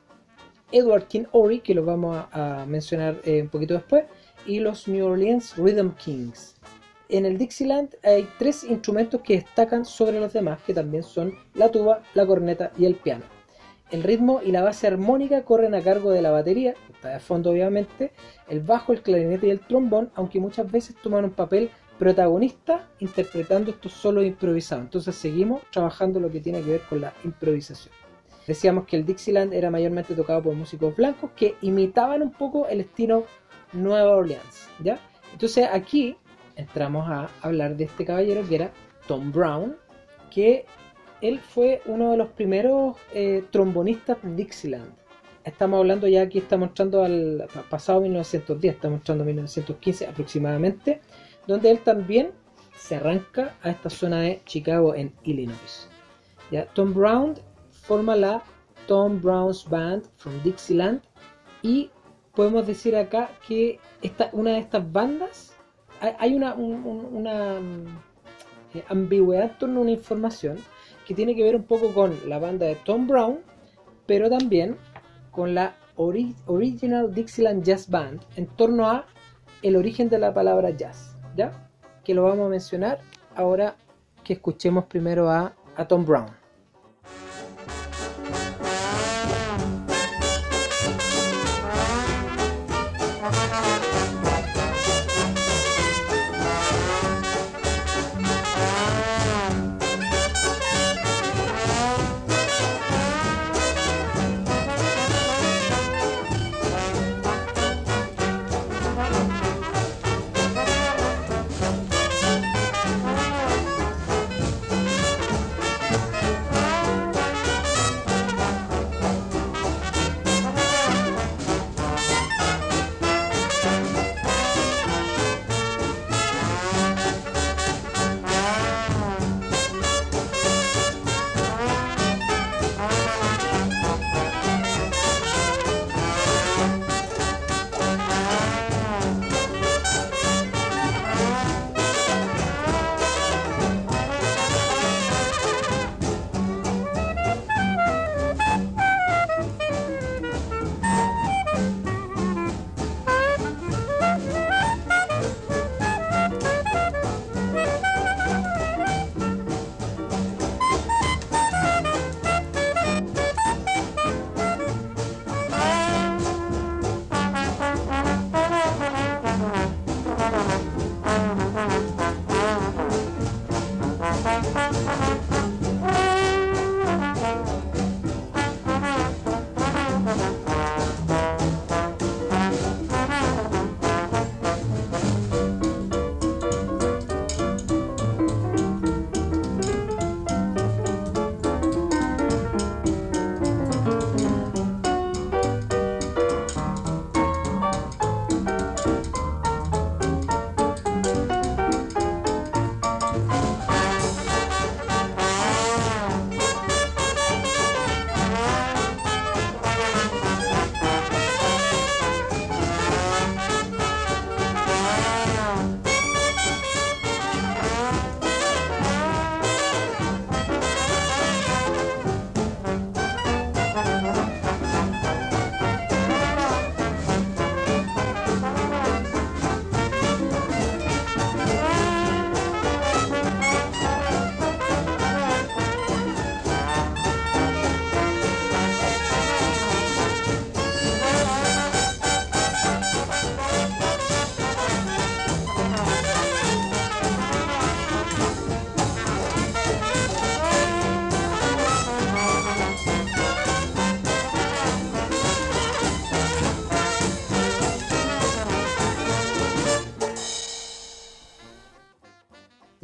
Edward King Ory, que lo vamos a, mencionar eh, un poquito después, y los New Orleans Rhythm Kings en el Dixieland hay tres instrumentos que destacan sobre los demás, que también son la tuba, la corneta y el piano. El ritmo y la base armónica corren a cargo de la batería, está de fondo obviamente, el bajo, el clarinete y el trombón, aunque muchas veces toman un papel protagonista interpretando estos solos improvisados. Entonces seguimos trabajando lo que tiene que ver con la improvisación. Decíamos que el Dixieland era mayormente tocado por músicos blancos que imitaban un poco el estilo Nueva Orleans, ¿ya? Entonces aquí entramos a hablar de este caballero que era Tom Brown, que él fue uno de los primeros eh, trombonistas Dixieland. Estamos hablando ya aquí, está mostrando al pasado 1910, está mostrando 1915 aproximadamente, donde él también se arranca a esta zona de Chicago en Illinois. ¿Ya? Tom Brown forma la Tom Brown's Band from Dixieland y podemos decir acá que esta, una de estas bandas hay una, una eh, ambigüedad en torno a una información que tiene que ver un poco con la banda de Tom Brown, pero también con la Original Dixieland Jazz Band en torno a el origen de la palabra jazz, ¿ya? Que lo vamos a mencionar ahora que escuchemos primero a, a Tom Brown.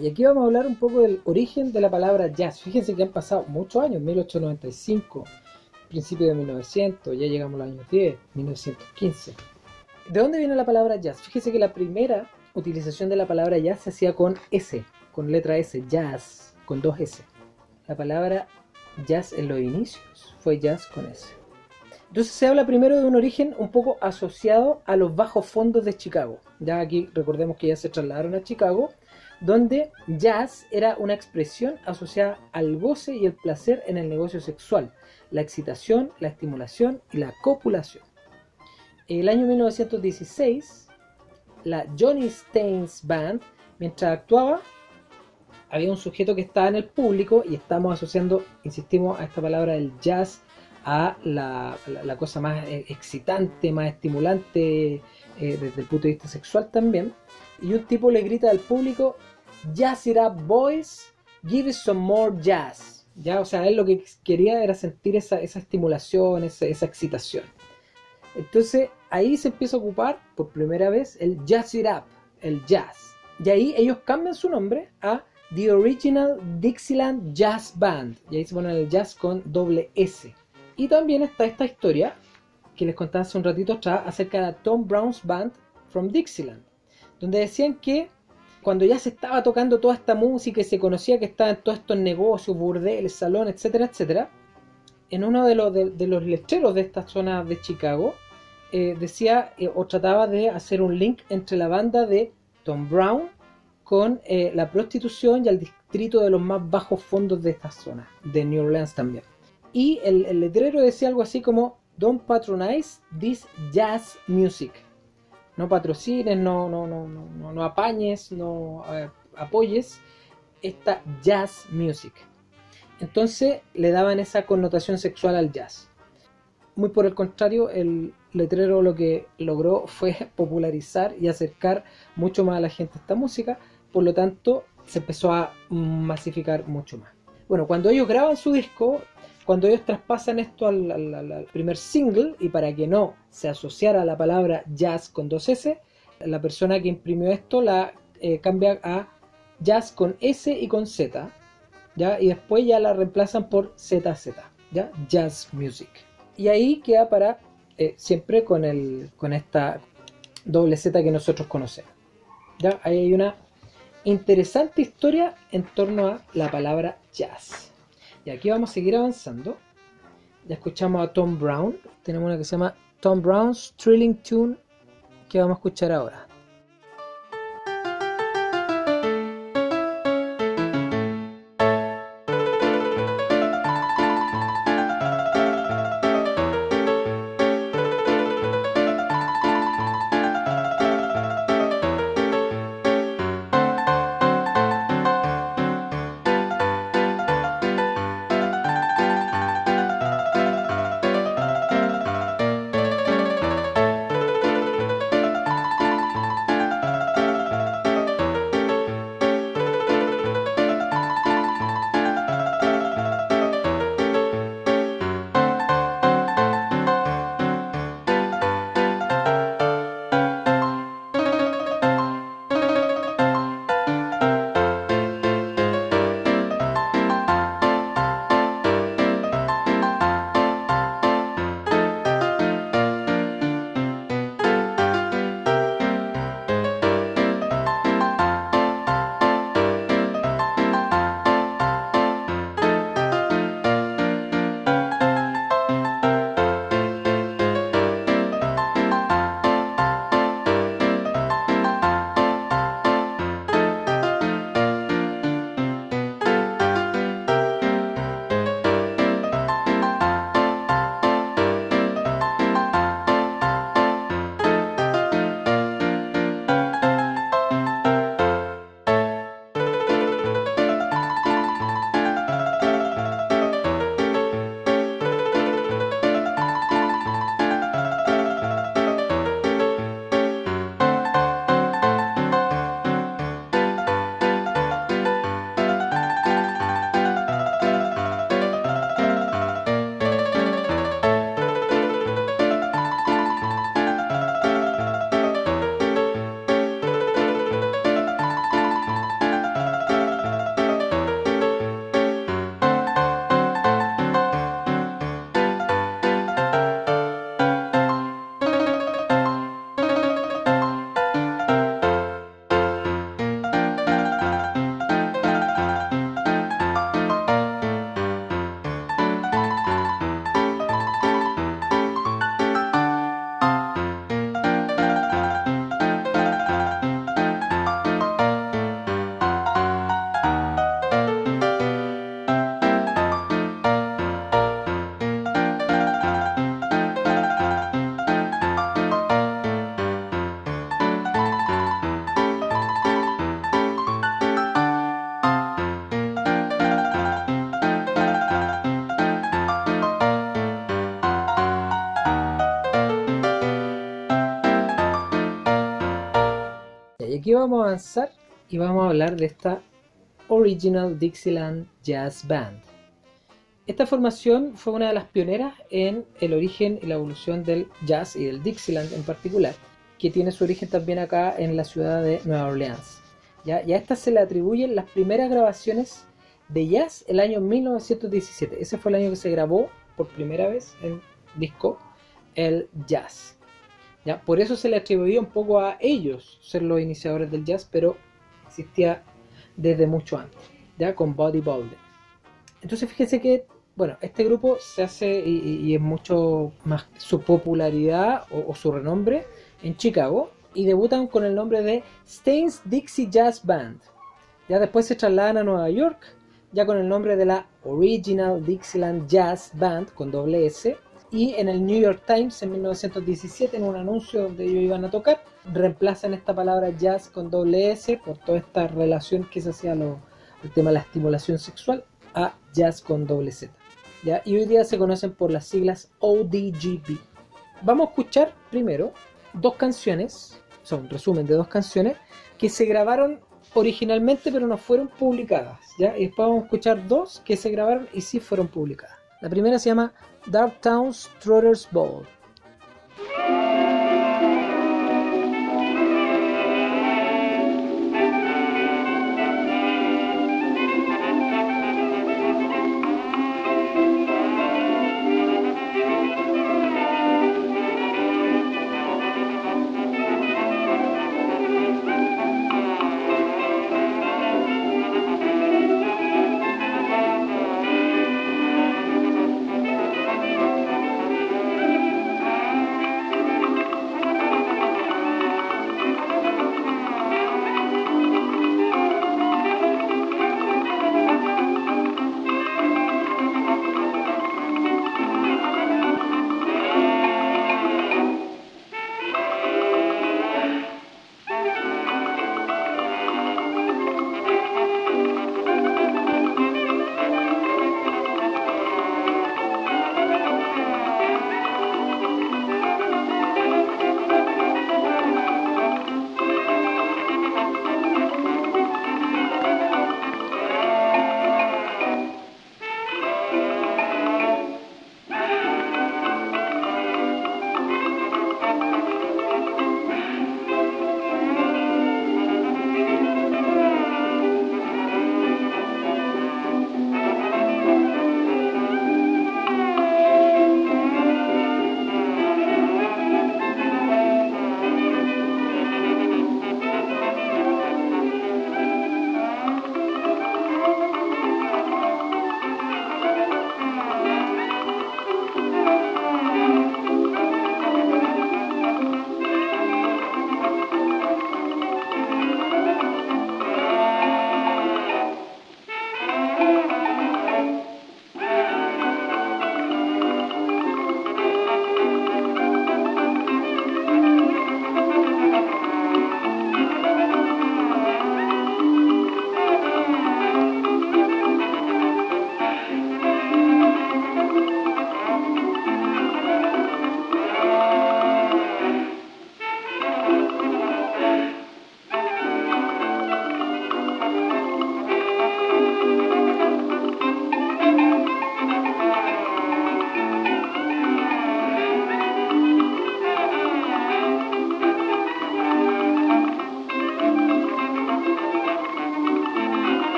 Y aquí vamos a hablar un poco del origen de la palabra jazz. Fíjense que han pasado muchos años, 1895, principio de 1900, ya llegamos a los años 10, 1915. ¿De dónde viene la palabra jazz? Fíjense que la primera utilización de la palabra jazz se hacía con S, con letra S, jazz, con dos S. La palabra jazz en los inicios fue jazz con S. Entonces se habla primero de un origen un poco asociado a los bajos fondos de Chicago. Ya aquí recordemos que ya se trasladaron a Chicago, donde jazz era una expresión asociada al goce y el placer en el negocio sexual, la excitación, la estimulación y la copulación. En el año 1916, la Johnny Staines Band, mientras actuaba, había un sujeto que estaba en el público y estamos asociando, insistimos, a esta palabra del jazz a la, cosa más eh, excitante, más estimulante eh, desde el punto de vista sexual también. Y un tipo le grita al público, Jazz it up boys, give it some more jazz. Ya, o sea, él lo que quería era sentir esa, estimulación, esa, esa excitación. Entonces ahí se empieza a ocupar por primera vez el Jazz It Up, el jazz. Y ahí ellos cambian su nombre a The Original Dixieland Jazz Band. Y ahí se ponen el jazz con doble S. Y también está esta historia que les contaba hace un ratito atrás acerca de Tom Brown's Band from Dixieland. Donde decían que cuando ya se estaba tocando toda esta música y se conocía que estaban todos estos negocios, burdeles, salones, etcétera, etcétera, en uno de los, de, los letreros de esta zona de Chicago eh, decía eh, o trataba de hacer un link entre la banda de Tom Brown con eh, la prostitución y el distrito de los más bajos fondos de esta zona, de New Orleans también. Y el, letrero decía algo así como, Don't patronize this jazz music. No patrocines, no, no, no, no, no apañes, no apoyes esta jazz music. Entonces le daban esa connotación sexual al jazz. Muy por el contrario, el letrero lo que logró fue (laughs) popularizar y acercar mucho más a la gente esta música, por lo tanto se empezó a masificar mucho más. Bueno, cuando ellos graban su disco, cuando ellos traspasan esto al, primer single, y para que no se asociara la palabra jazz con dos S, la persona que imprimió esto la eh, cambia a jazz con S y con Z, ¿ya? y después ya la reemplazan por ZZ, ¿ya? jazz music. Y ahí queda para eh, siempre con, el, con esta doble Z que nosotros conocemos. ¿ya? Ahí hay una interesante historia en torno a la palabra jazz. Y aquí vamos a seguir avanzando. Ya escuchamos a Tom Brown. Tenemos una que se llama Tom Brown's Thrilling Tune que vamos a escuchar ahora. Aquí vamos a avanzar y vamos a hablar de esta Original Dixieland Jazz Band. Esta formación fue una de las pioneras en el origen y la evolución del jazz y del Dixieland en particular, que tiene su origen también acá en la ciudad de Nueva Orleans. ¿ya? Y a esta se le atribuyen las primeras grabaciones de jazz el año 1917. Ese fue el año que se grabó por primera vez en disco el jazz. ¿Ya? Por eso se le atribuía un poco a ellos ser los iniciadores del jazz, pero existía desde mucho antes, ya con Bolden. Entonces fíjense que, bueno, este grupo se hace y, es mucho más su popularidad o, o, su renombre en Chicago y debutan con el nombre de Stains Dixie Jazz Band. Ya después se trasladan a Nueva York, ya con el nombre de la Original Dixieland Jazz Band con doble S y en el New York Times en 1917 en un anuncio donde ellos iban a tocar reemplazan esta palabra jazz con doble S por toda esta relación que se hacía el tema de la estimulación sexual a jazz con doble Z ¿ya? y hoy día se conocen por las siglas ODGB vamos a escuchar primero dos canciones son un resumen de dos canciones que se grabaron originalmente pero no fueron publicadas ¿ya? y después vamos a escuchar dos que se grabaron y sí fueron publicadas la primera se llama Darktown's Trotters Ball.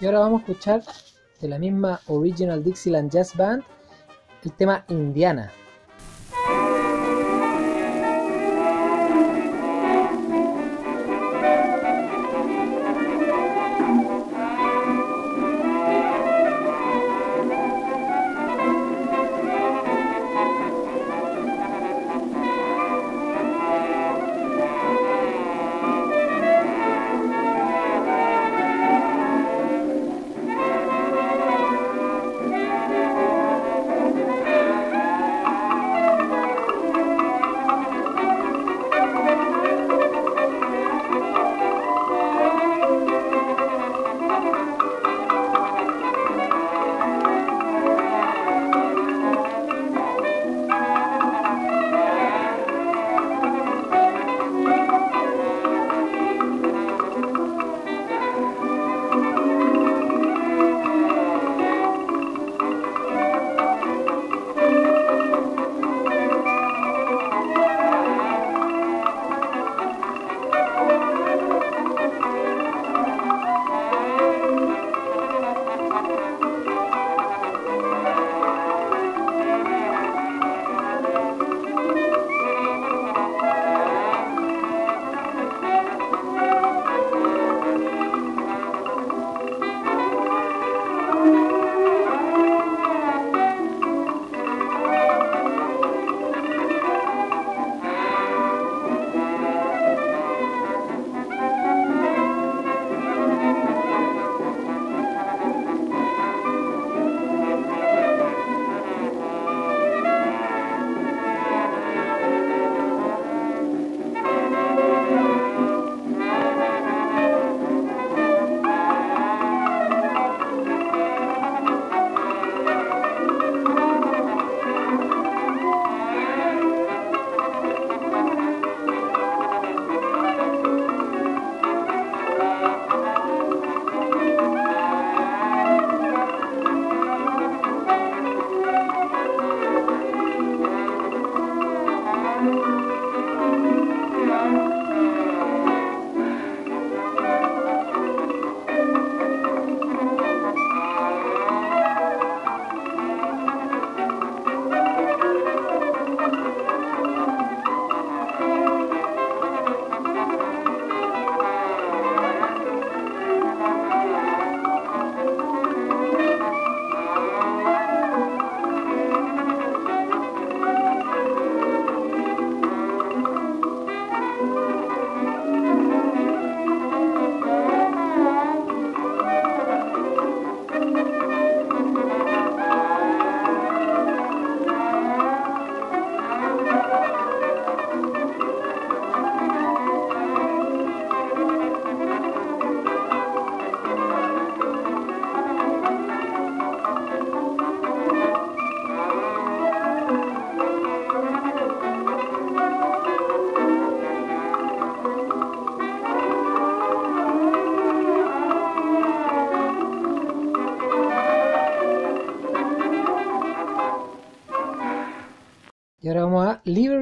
Y ahora vamos a escuchar de la misma Original Dixieland Jazz Band el tema Indiana.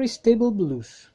Stable Blues.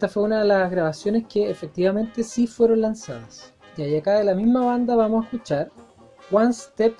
Esta fue una de las grabaciones que efectivamente sí fueron lanzadas. Y acá de la misma banda vamos a escuchar One Step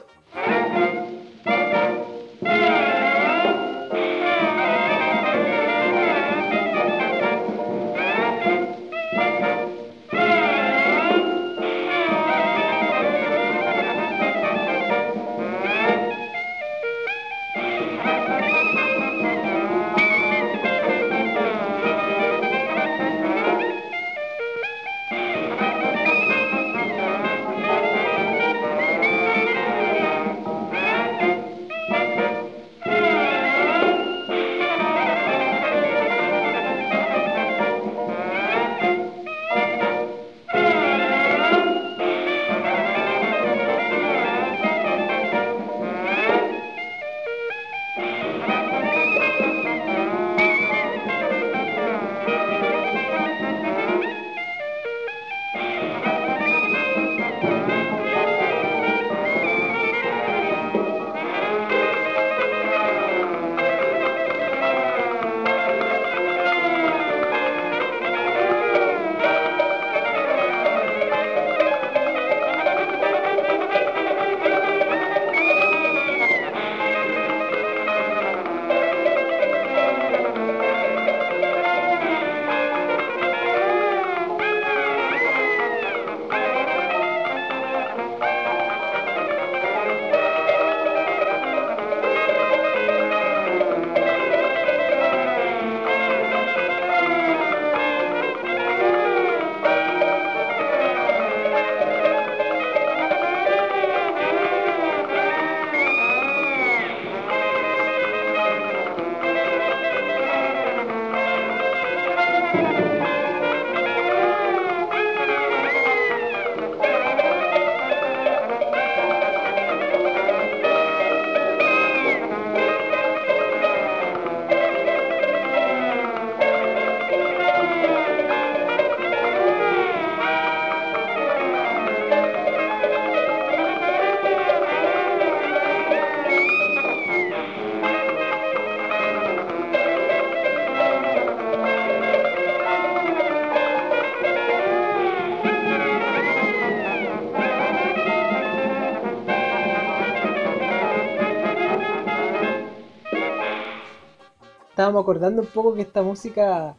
estábamos acordando un poco que esta música,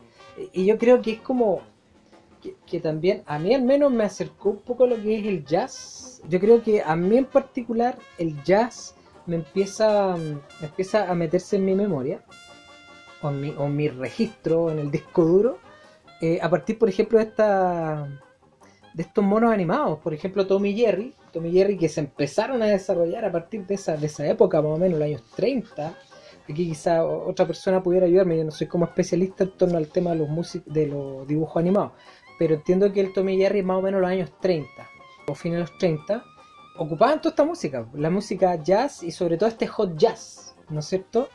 y yo creo que es como, que, que también, a mí al menos me acercó un poco a lo que es el jazz. Yo creo que a mí en particular el jazz me empieza, me empieza a meterse en mi memoria, o en mi, o en mi registro, en el disco duro, eh, a partir, por ejemplo, de esta de estos monos animados, por ejemplo Tommy Jerry, Tommy Jerry que se empezaron a desarrollar a partir de esa, de esa época, más o menos, los años 30. Aquí quizá otra persona pudiera ayudarme, yo no soy como especialista en torno al tema de los, de los dibujos animados, pero entiendo que el Tommy Jerry más o menos los años 30, o fines de los 30, ocupaban toda esta música, la música jazz y sobre todo este hot jazz, ¿no es cierto?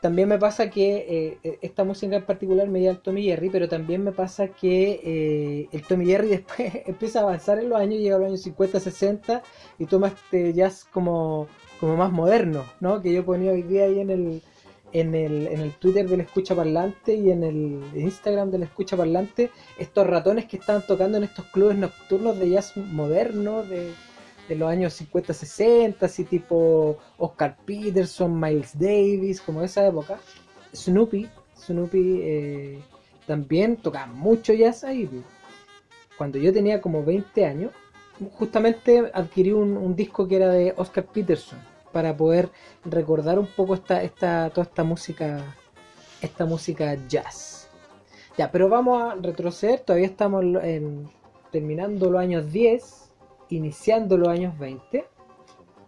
También me pasa que eh, esta música en particular me dio el Tommy Jerry, pero también me pasa que eh, el Tommy Jerry (laughs) después empieza a avanzar en los años, llega a los años 50, 60 y toma este jazz como, como más moderno, ¿no? Que yo ponía hoy día ahí en el, en el, en el Twitter del Escucha Parlante y en el Instagram del Escucha Parlante, estos ratones que estaban tocando en estos clubes nocturnos de jazz moderno, de, de los años 50, 60, así tipo Oscar Peterson, Miles Davis, como esa época. Snoopy, Snoopy eh, también tocaba mucho jazz ahí. pues. Cuando yo tenía como 20 años, justamente adquirí un, disco que era de Oscar Peterson para poder recordar un poco esta, esta, toda esta música, esta música jazz. Ya, pero vamos a retroceder, todavía estamos en, terminando los años 10, iniciando los años 20,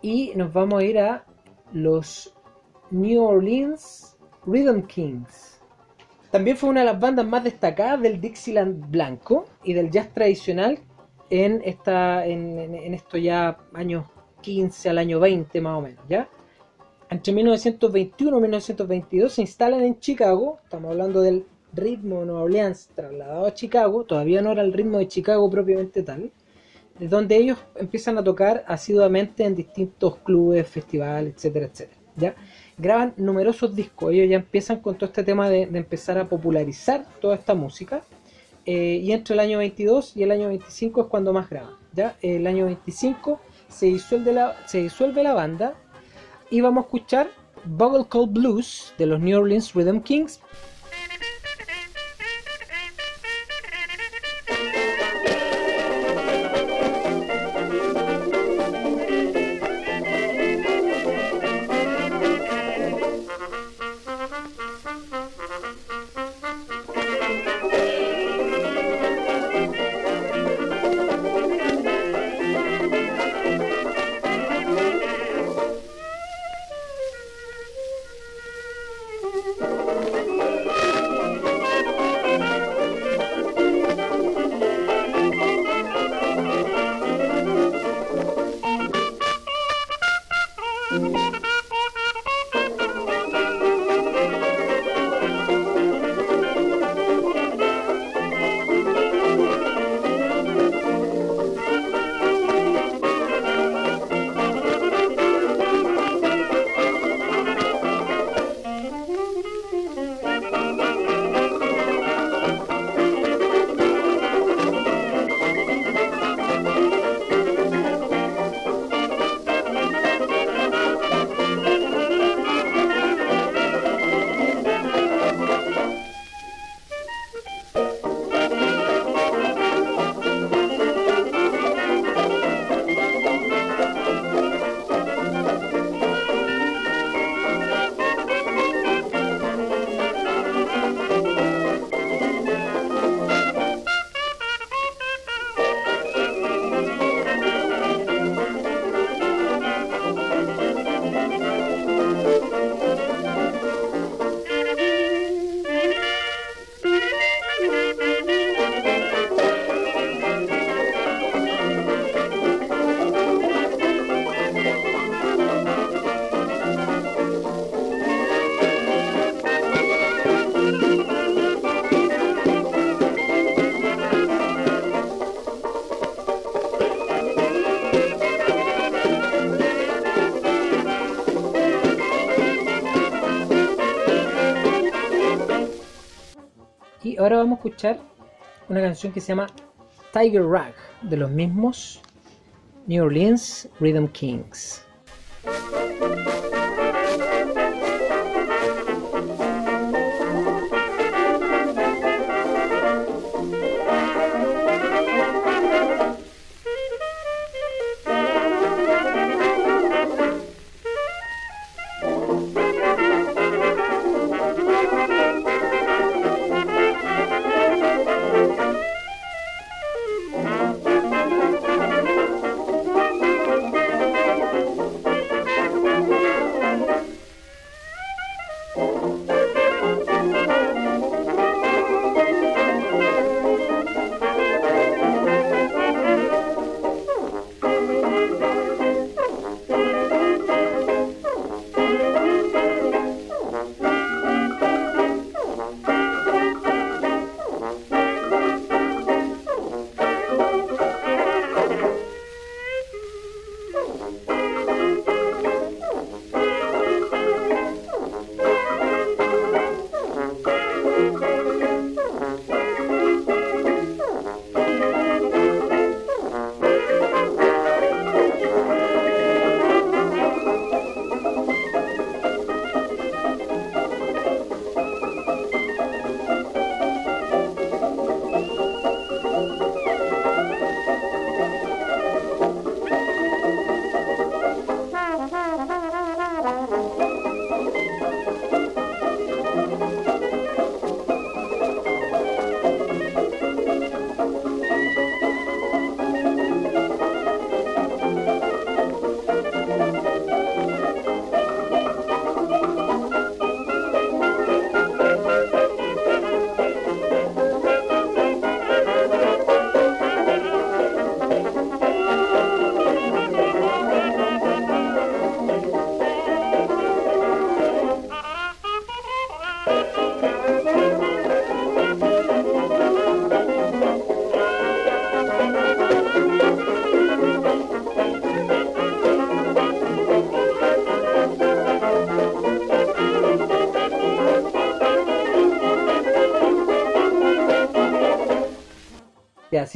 y nos vamos a ir a los New Orleans Rhythm Kings. También fue una de las bandas más destacadas del Dixieland blanco y del jazz tradicional en, esta, en, estos ya años 15 al año 20 más o menos, ¿ya? Entre 1921 y 1922 se instalan en Chicago, estamos hablando del ritmo de Nueva Orleans trasladado a Chicago, todavía no era el ritmo de Chicago propiamente tal, de donde ellos empiezan a tocar asiduamente en distintos clubes, festivales, etcétera, etcétera, ¿ya? Graban numerosos discos, ellos ya empiezan con todo este tema de empezar a popularizar toda esta música, eh, y entre el año 22 y el año 25 es cuando más graban, ¿ya? El año 25 se disuelve la, se disuelve la banda y vamos a escuchar Bugle Call Blues de los New Orleans Rhythm Kings. Escuchar una canción que se llama Tiger Rag de los mismos New Orleans Rhythm Kings.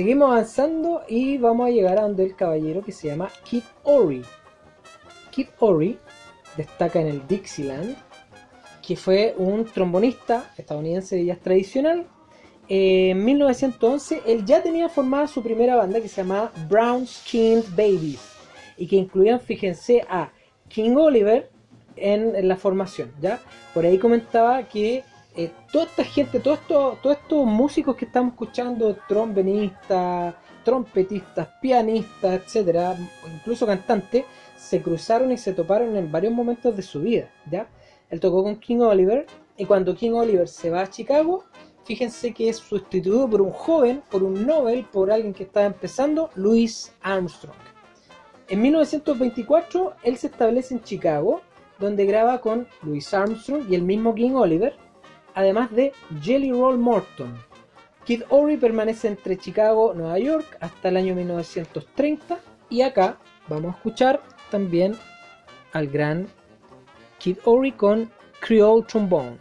Seguimos avanzando y vamos a llegar a donde el caballero que se llama Kid Ory. Kid Ory destaca en el Dixieland, que fue un trombonista estadounidense de jazz tradicional. Eh, en 1911 él ya tenía formada su primera banda que se llamaba Brown Skinned Babies y que incluían, fíjense, a King Oliver en, en la formación. ¿ya? Por ahí comentaba que eh, toda esta gente, todos estos, todos estos músicos que estamos escuchando, trombonistas, trompetistas, pianistas, etcétera, incluso cantantes, se cruzaron y se toparon en varios momentos de su vida, ¿ya? Él tocó con King Oliver y cuando King Oliver se va a Chicago, fíjense que es sustituido por un joven, por un Nobel, por alguien que estaba empezando, Louis Armstrong. En 1924 él se establece en Chicago, donde graba con Louis Armstrong y el mismo King Oliver, además de Jelly Roll Morton. Kid Ory permanece entre Chicago y Nueva York hasta el año 1930 y acá vamos a escuchar también al gran Kid Ory con Creole Trombone.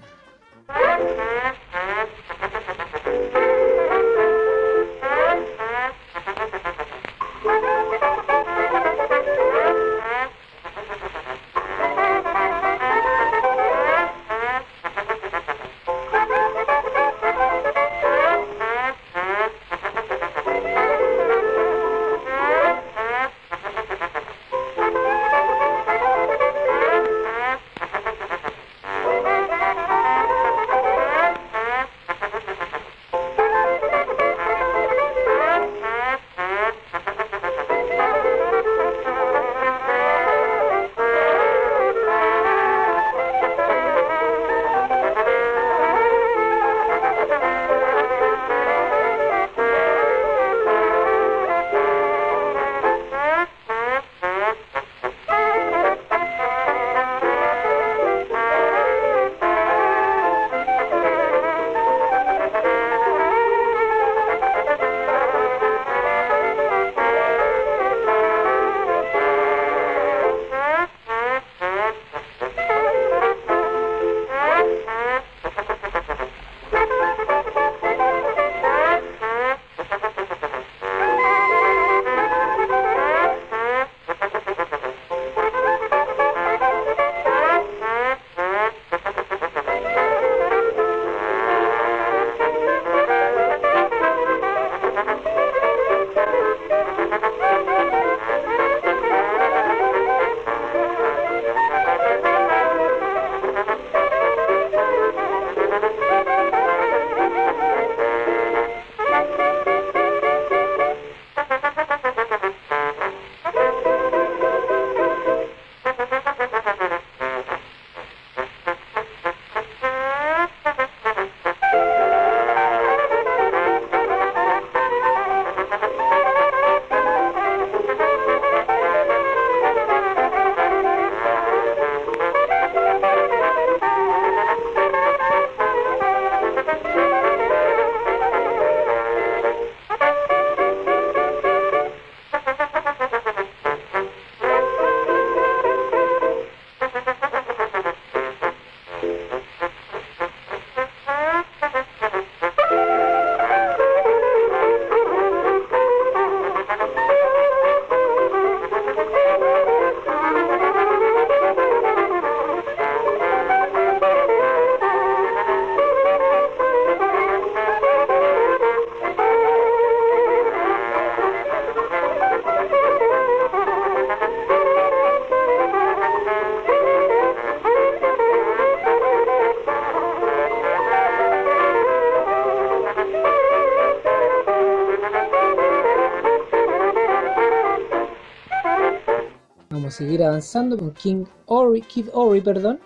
Avanzando con King Ori, Kid Ory, perdón,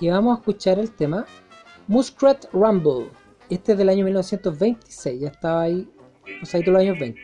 y vamos a escuchar el tema Muskrat Rumble. Este es del año 1926, ya estaba ahí, pues ahí todos los años 20.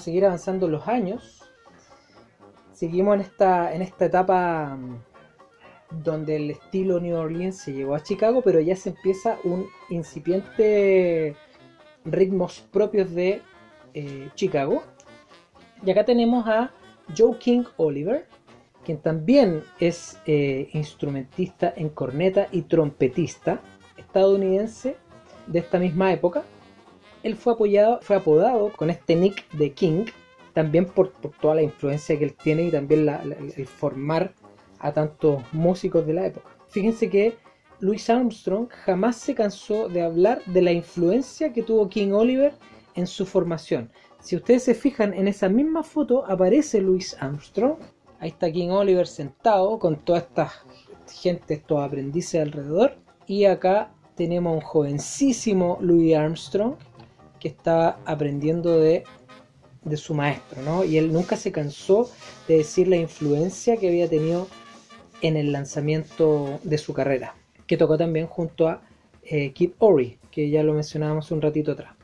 Seguir avanzando los años. Seguimos en esta, en esta etapa mm, donde el estilo New Orleans se llegó a Chicago, pero ya se empieza un incipiente ritmos propios de eh, Chicago. Y acá tenemos a Joe King Oliver, quien también es eh, instrumentista en corneta y trompetista estadounidense de esta misma época. Él fue apodado con este nick de King, también por, toda la influencia que él tiene y también el formar a tantos músicos de la época. Fíjense que Louis Armstrong jamás se cansó de hablar de la influencia que tuvo King Oliver en su formación. Si ustedes se fijan en esa misma foto aparece Louis Armstrong. Ahí está King Oliver sentado con toda esta gente, estos aprendices alrededor. Y acá tenemos a un jovencísimo Louis Armstrong que estaba aprendiendo de, su maestro, ¿no? Y él nunca se cansó de decir la influencia que había tenido en el lanzamiento de su carrera, que tocó también junto a eh, Kid Ory, que ya lo mencionábamos un ratito atrás.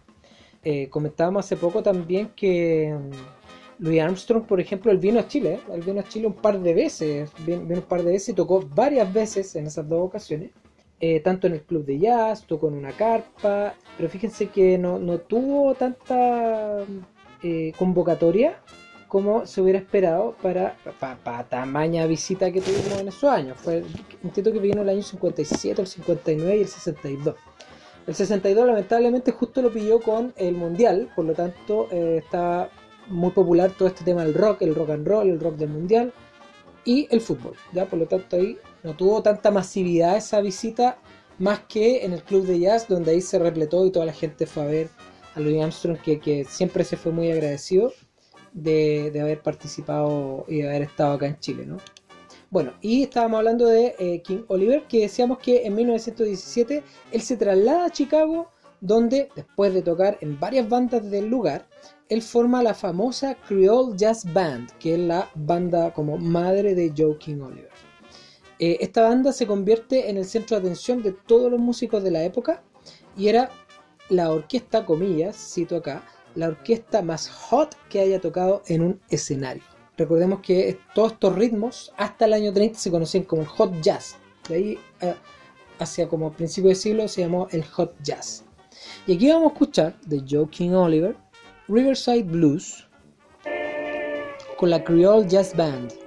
Eh, comentábamos hace poco también que mm, Louis Armstrong, por ejemplo, él vino a Chile, ¿eh? él vino a Chile un par de veces, vino, un par de veces y tocó varias veces en esas dos ocasiones. Eh, tanto en el club de jazz, tocó en una carpa, pero fíjense que no, tuvo tanta convocatoria como se hubiera esperado para, para, tamaña visita que tuvimos en esos años. Fue, entiendo que vino el año 57, el 59 y el 62. El 62 lamentablemente justo lo pilló con el Mundial, por lo tanto eh, está muy popular todo este tema del rock, el rock and roll, el rock del Mundial y el fútbol. ¿ya? Por lo tanto ahí no tuvo tanta masividad esa visita más que en el club de jazz donde ahí se repletó y toda la gente fue a ver a Louis Armstrong que, que siempre se fue muy agradecido de, de, haber participado y de haber estado acá en Chile. ¿no? Bueno, y estábamos hablando de eh, King Oliver, que decíamos que en 1917 él se traslada a Chicago, donde después de tocar en varias bandas del lugar, él forma la famosa Creole Jazz Band, que es la banda como madre de Joe King Oliver. Eh, esta banda se convierte en el centro de atención de todos los músicos de la época y era la orquesta, comillas, cito acá, la orquesta más hot que haya tocado en un escenario. Recordemos que todos estos ritmos hasta el año 30 se conocían como el hot jazz. De ahí eh, hacia como principio de siglo se llamó el hot jazz. Y aquí vamos a escuchar de Joe King Oliver Riverside Blues con la Creole Jazz Band.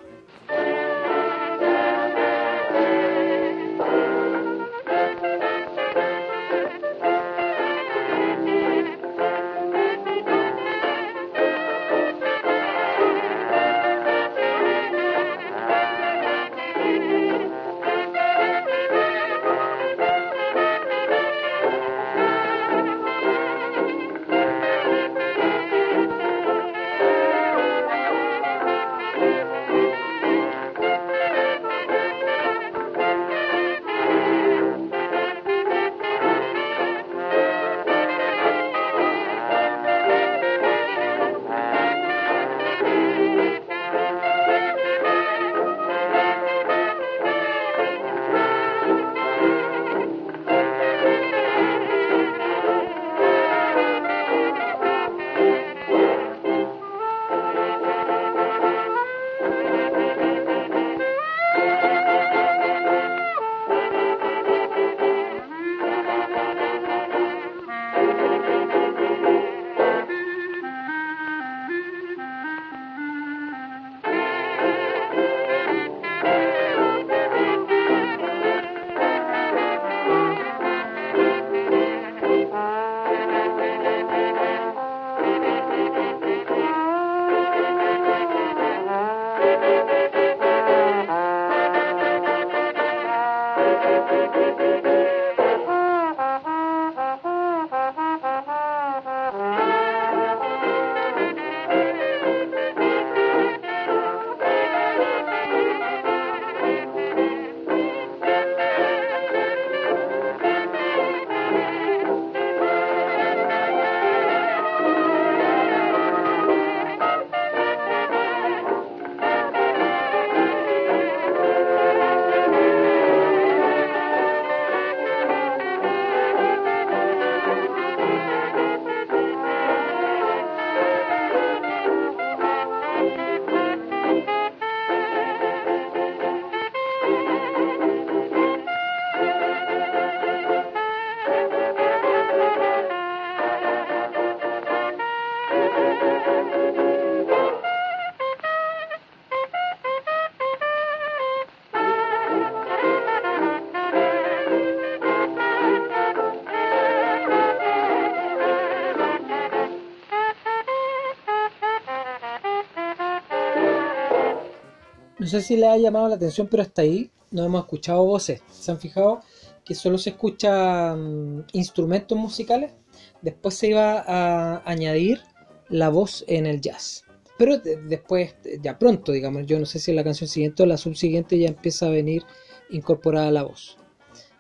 Sé si le ha llamado la atención, pero hasta ahí no hemos escuchado voces. ¿Se han fijado que solo se escuchan instrumentos musicales? Después se iba a añadir la voz en el jazz. Pero después, ya pronto, digamos, yo no sé si en la canción siguiente o la subsiguiente ya empieza a venir incorporada la voz.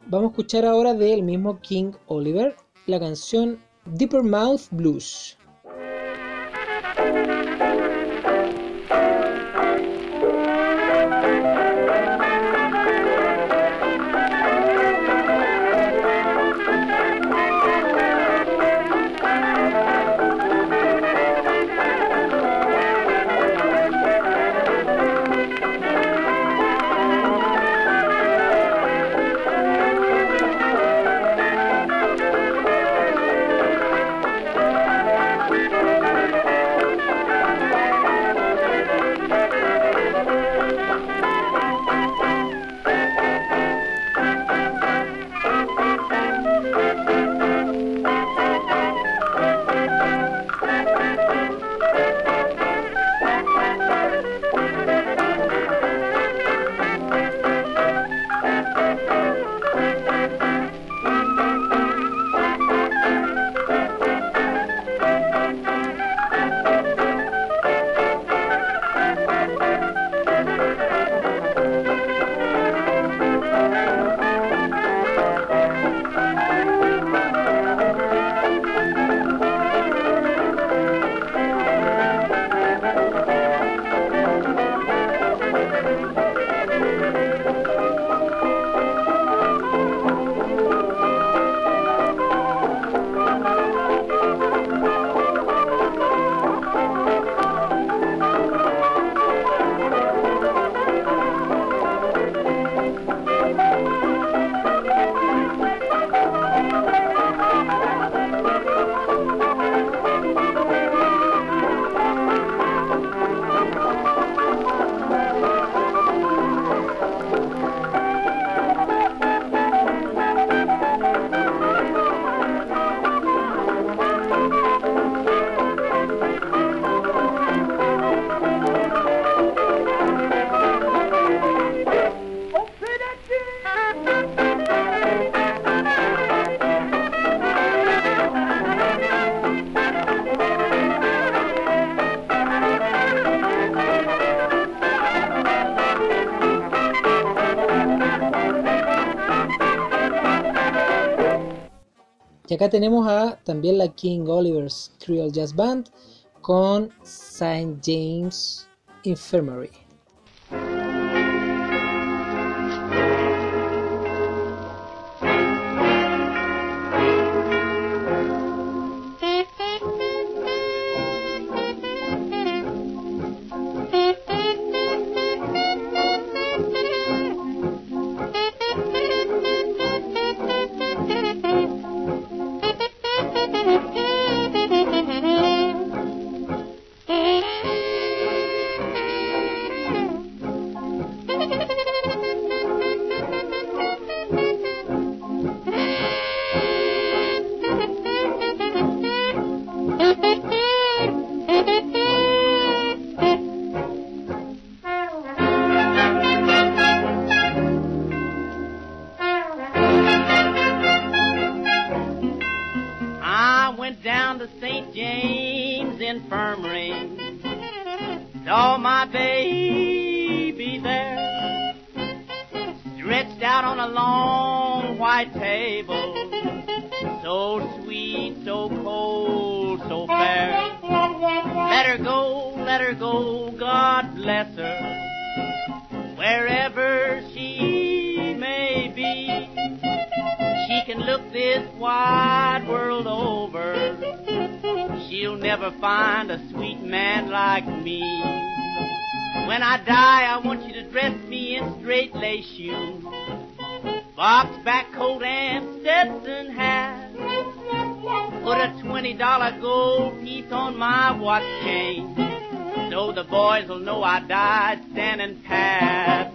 Vamos a escuchar ahora del mismo King Oliver la canción Deeper Mouth Blues. Acá tenemos a también la King Oliver's Creole Jazz Band con St. James Infirmary. Put a twenty dollar gold piece on my watch chain, so the boys will know I died standing pat.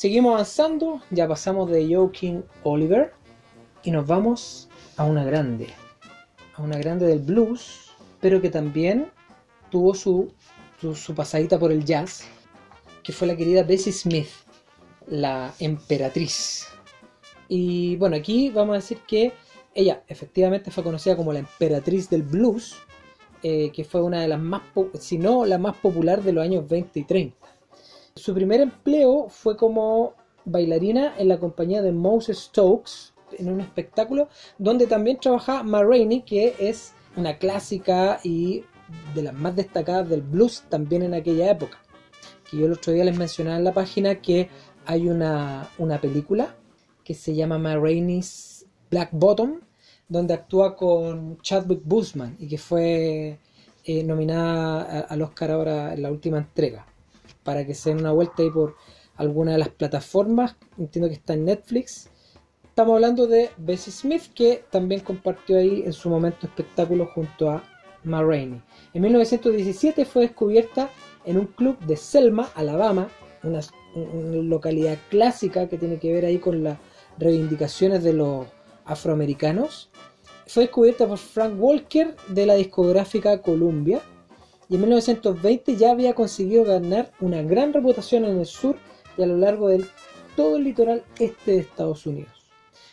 Seguimos avanzando, ya pasamos de Joaquin Oliver y nos vamos a una grande, a una grande del blues, pero que también tuvo su, su, pasadita por el jazz, que fue la querida Bessie Smith, la emperatriz. Y bueno, aquí vamos a decir que ella efectivamente fue conocida como la emperatriz del blues, eh, que fue una de las más, si no la más popular de los años 20 y 30. Su primer empleo fue como bailarina en la compañía de Moses Stokes, en un espectáculo donde también trabajaba Ma Rainey, que es una clásica y de las más destacadas del blues también en aquella época. Que yo el otro día les mencionaba en la página que hay una, una película que se llama Ma Rainey's Black Bottom, donde actúa con Chadwick Boseman y que fue eh, nominada al Oscar ahora en la última entrega. Para que se den una vuelta ahí por alguna de las plataformas, entiendo que está en Netflix. Estamos hablando de Bessie Smith, que también compartió ahí en su momento espectáculo junto a Ma Rainey. En 1917 fue descubierta en un club de Selma, Alabama, una, una localidad clásica que tiene que ver ahí con las reivindicaciones de los afroamericanos. Fue descubierta por Frank Walker de la discográfica Columbia y en 1920 ya había conseguido ganar una gran reputación en el sur y a lo largo de todo el litoral este de Estados Unidos.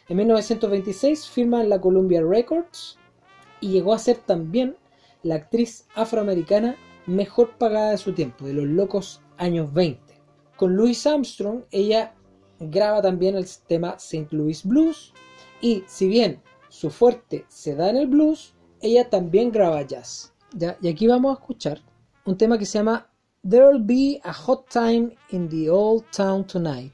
En 1926 firma la Columbia Records y llegó a ser también la actriz afroamericana mejor pagada de su tiempo, de los locos años 20. Con Louis Armstrong ella graba también el tema St. Louis Blues y si bien su fuerte se da en el blues, ella también graba jazz. Ya, y aquí vamos a escuchar un tema que se llama There'll be a hot time in the old town tonight.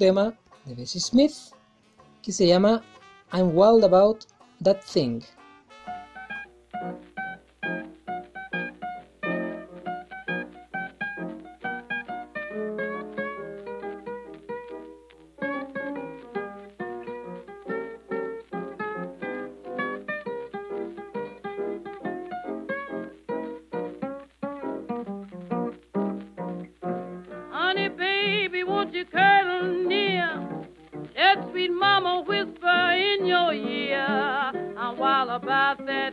Tema de Bessie Smith que se llama I'm Wild About That Thing. I'm wild about that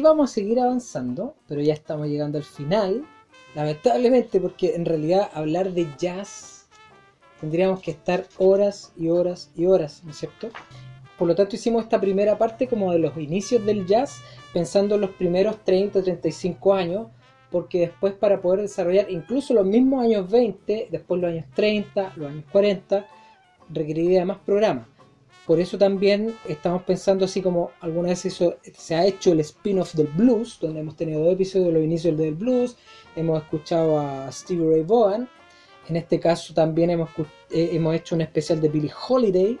vamos a seguir avanzando, pero ya estamos llegando al final. Lamentablemente, porque en realidad hablar de jazz tendríamos que estar horas y horas y horas, ¿no es cierto? Por lo tanto, hicimos esta primera parte como de los inicios del jazz, pensando en los primeros 30, 35 años, porque después para poder desarrollar incluso los mismos años 20, después los años 30, los años 40, requeriría más programas. Por eso también estamos pensando así como alguna vez hizo- se ha hecho el spin-off del blues, donde hemos tenido dos episodios de los inicios del blues, hemos escuchado a Stevie Ray Vaughan, en este caso también hemos, eh, hemos hecho un especial de Billie Holiday,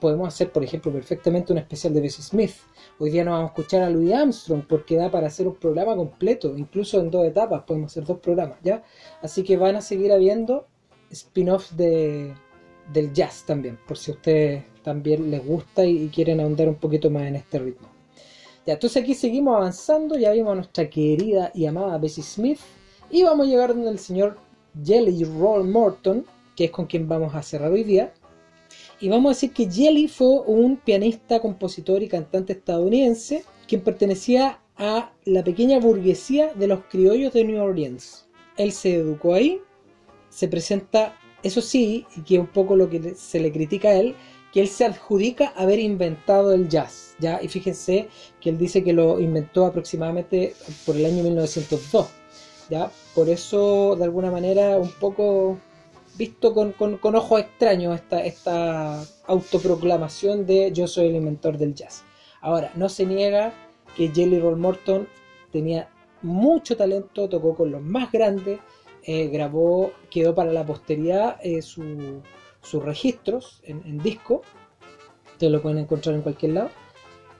podemos hacer por ejemplo perfectamente un especial de Bessie Smith. Hoy día no vamos a escuchar a Louis Armstrong porque da para hacer un programa completo, incluso en dos etapas podemos hacer dos programas, ¿ya? Así que van a seguir habiendo spin-offs de, del jazz también, por si ustedes también les gusta y, quieren ahondar un poquito más en este ritmo. Ya, entonces aquí seguimos avanzando, ya vimos a nuestra querida y amada Bessie Smith y vamos a llegar donde el señor Jelly Roll Morton, que es con quien vamos a cerrar hoy día. Y vamos a decir que Jelly fue un pianista, compositor y cantante estadounidense quien pertenecía a la pequeña burguesía de los criollos de New Orleans. Él se educó ahí, se presenta, eso sí, y que un poco lo que se le critica a él, que él se adjudica haber inventado el jazz, ¿ya? Y fíjense que él dice que lo inventó aproximadamente por el año 1902, ¿ya? Por eso, de alguna manera, un poco visto con, con- con ojos extraños esta, esta autoproclamación de yo soy el inventor del jazz. Ahora, no se niega que Jelly Roll Morton tenía mucho talento, tocó con los más grandes, eh, grabó, quedó para la posteridad eh, su, sus registros en, disco. Ustedes lo pueden encontrar en cualquier lado.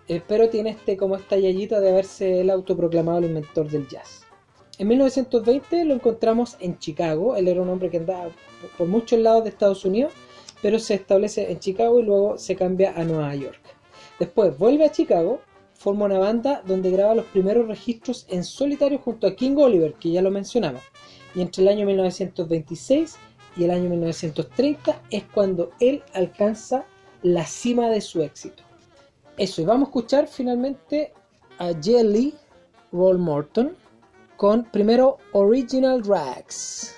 Eh, pero tiene este, como esta yayita de haberse él autoproclamado el inventor del jazz. En 1920 lo encontramos en Chicago. Él era un hombre que andaba por muchos lados de Estados Unidos, pero se establece en Chicago y luego se cambia a Nueva York. Después vuelve a Chicago, forma una banda donde graba los primeros registros en solitario junto a King Oliver, que ya lo mencionaba. Y entre el año 1926 y el año 1930 es cuando él alcanza la cima de su éxito. Eso, y vamos a escuchar finalmente a Jelly Roll Morton con primero Original Rags.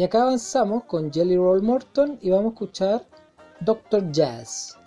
Y acá avanzamos con Jelly Roll Morton y vamos a escuchar Doctor Jazz.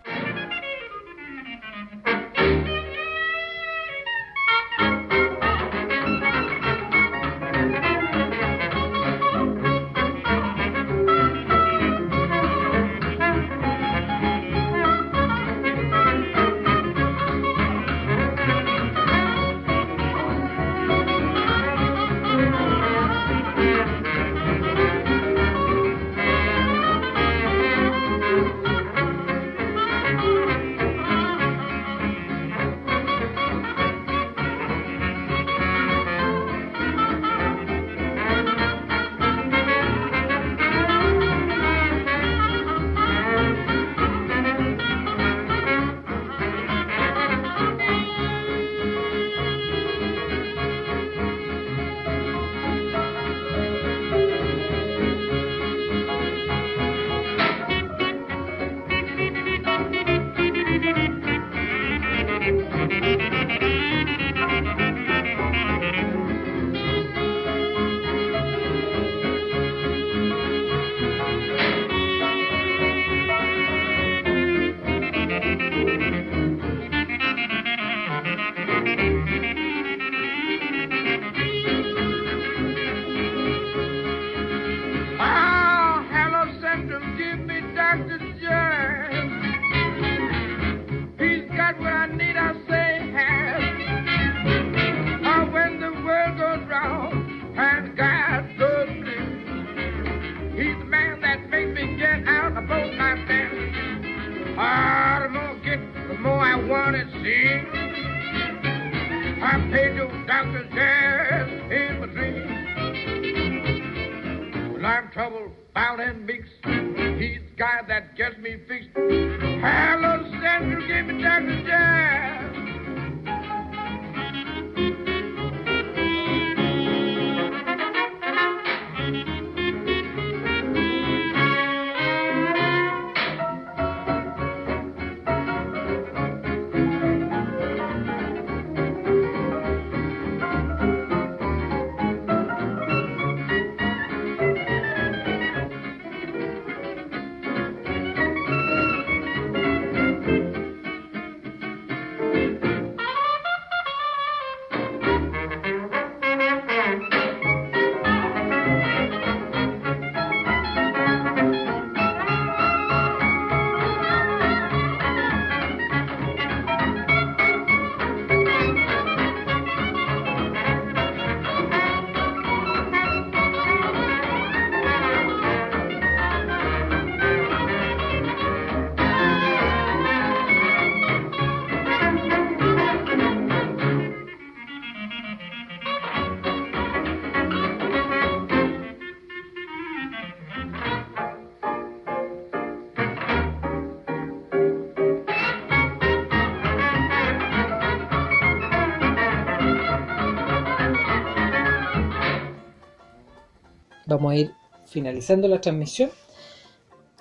Vamos a ir finalizando la transmisión.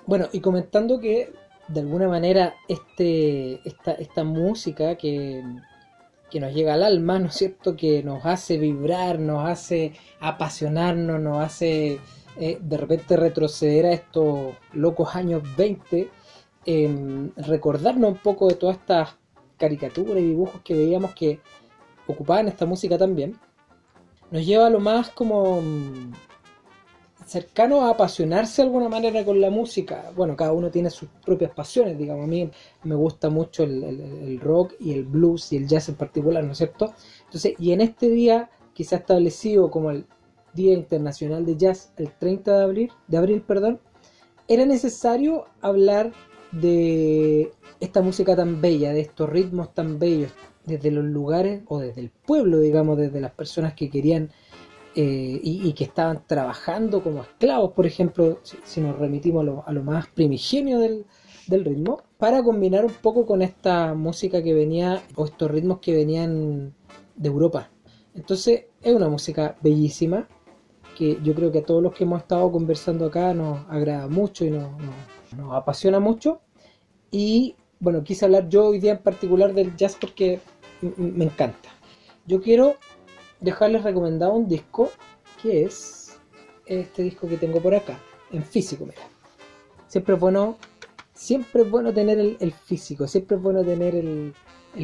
Bueno, y comentando que de alguna manera este, esta, esta música que, que nos llega al alma, ¿no es cierto? Que nos hace vibrar, nos hace apasionarnos, nos hace eh, de repente retroceder a estos locos años 20, em, recordarnos un poco de todas estas caricaturas y dibujos que veíamos que ocupaban esta música también, nos lleva a lo más como mm, cercano a apasionarse de alguna manera con la música. Bueno, cada uno tiene sus propias pasiones, digamos. A mí me gusta mucho el rock y el blues y el jazz en particular, ¿no es cierto? Entonces, y en este día que se ha establecido como el Día Internacional de Jazz, el 30 de abril, de abril, perdón, era necesario hablar de esta música tan bella, de estos ritmos tan bellos, desde los lugares o desde el pueblo, digamos, desde las personas que querían eh, y, que estaban trabajando como esclavos, por ejemplo, si, nos remitimos a lo, más primigenio del, ritmo, para combinar un poco con esta música que venía, o estos ritmos que venían de Europa. Entonces es una música bellísima, que yo creo que a todos los que hemos estado conversando acá nos agrada mucho y nos, nos- apasiona mucho. Y bueno, quise hablar yo hoy día en particular del jazz porque me encanta. Yo quiero dejarles recomendado un disco que es este disco que tengo por acá, en físico, mira. Siempre es bueno, siempre es bueno tener el, físico, siempre es bueno tener el,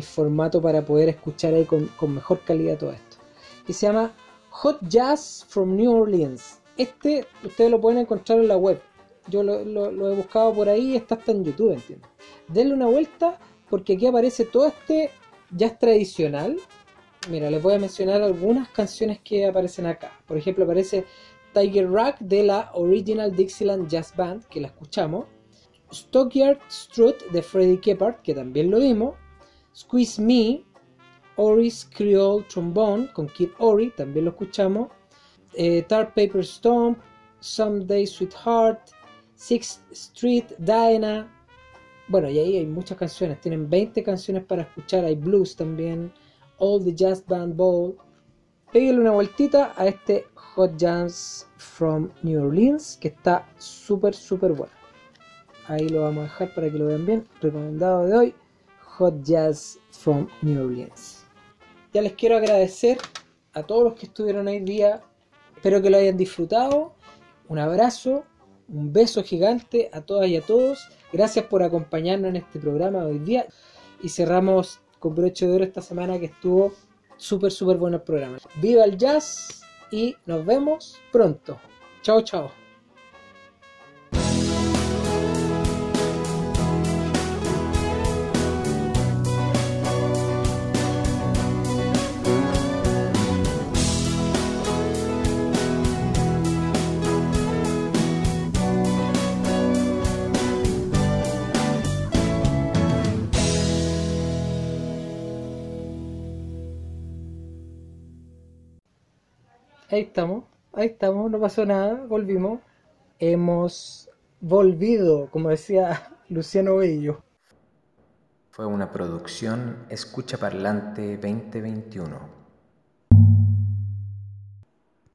formato para poder escuchar ahí con, mejor calidad todo esto. Que se llama Hot Jazz from New Orleans. Este ustedes lo pueden encontrar en la web. Yo lo, lo- lo he buscado por ahí, está hasta en YouTube, entiendo. Denle una vuelta porque aquí aparece todo este jazz tradicional Mira, les voy a mencionar algunas canciones que aparecen acá. Por ejemplo, aparece Tiger Rack de la Original Dixieland Jazz Band, que la escuchamos. Stockyard Strut de Freddie Keppard, que también lo vimos. Squeeze Me, Ori's Creole Trombone con Kid Ori, también lo escuchamos. Eh, Tar Paper Stomp, Someday Sweetheart, Sixth Street, Diana. Bueno, y ahí hay muchas canciones. Tienen 20 canciones para escuchar. Hay blues también. All the Jazz Band Bowl. Pégale una vueltita a este Hot Jazz from New Orleans que está súper, súper bueno. Ahí lo vamos a dejar para que lo vean bien. Recomendado de hoy, Hot Jazz from New Orleans. Ya les quiero agradecer a todos los que estuvieron hoy día. Espero que lo hayan disfrutado. Un abrazo, un beso gigante a todas y a todos. Gracias por acompañarnos en este programa hoy día. Y cerramos con broche de oro esta semana que estuvo súper, súper bueno el programa. Viva el jazz y nos vemos pronto. Chao, chao. Ahí estamos, ahí estamos, no pasó nada, volvimos. Hemos volvido, como decía (laughs) Luciano Bello. Fue una producción Escucha Parlante 2021.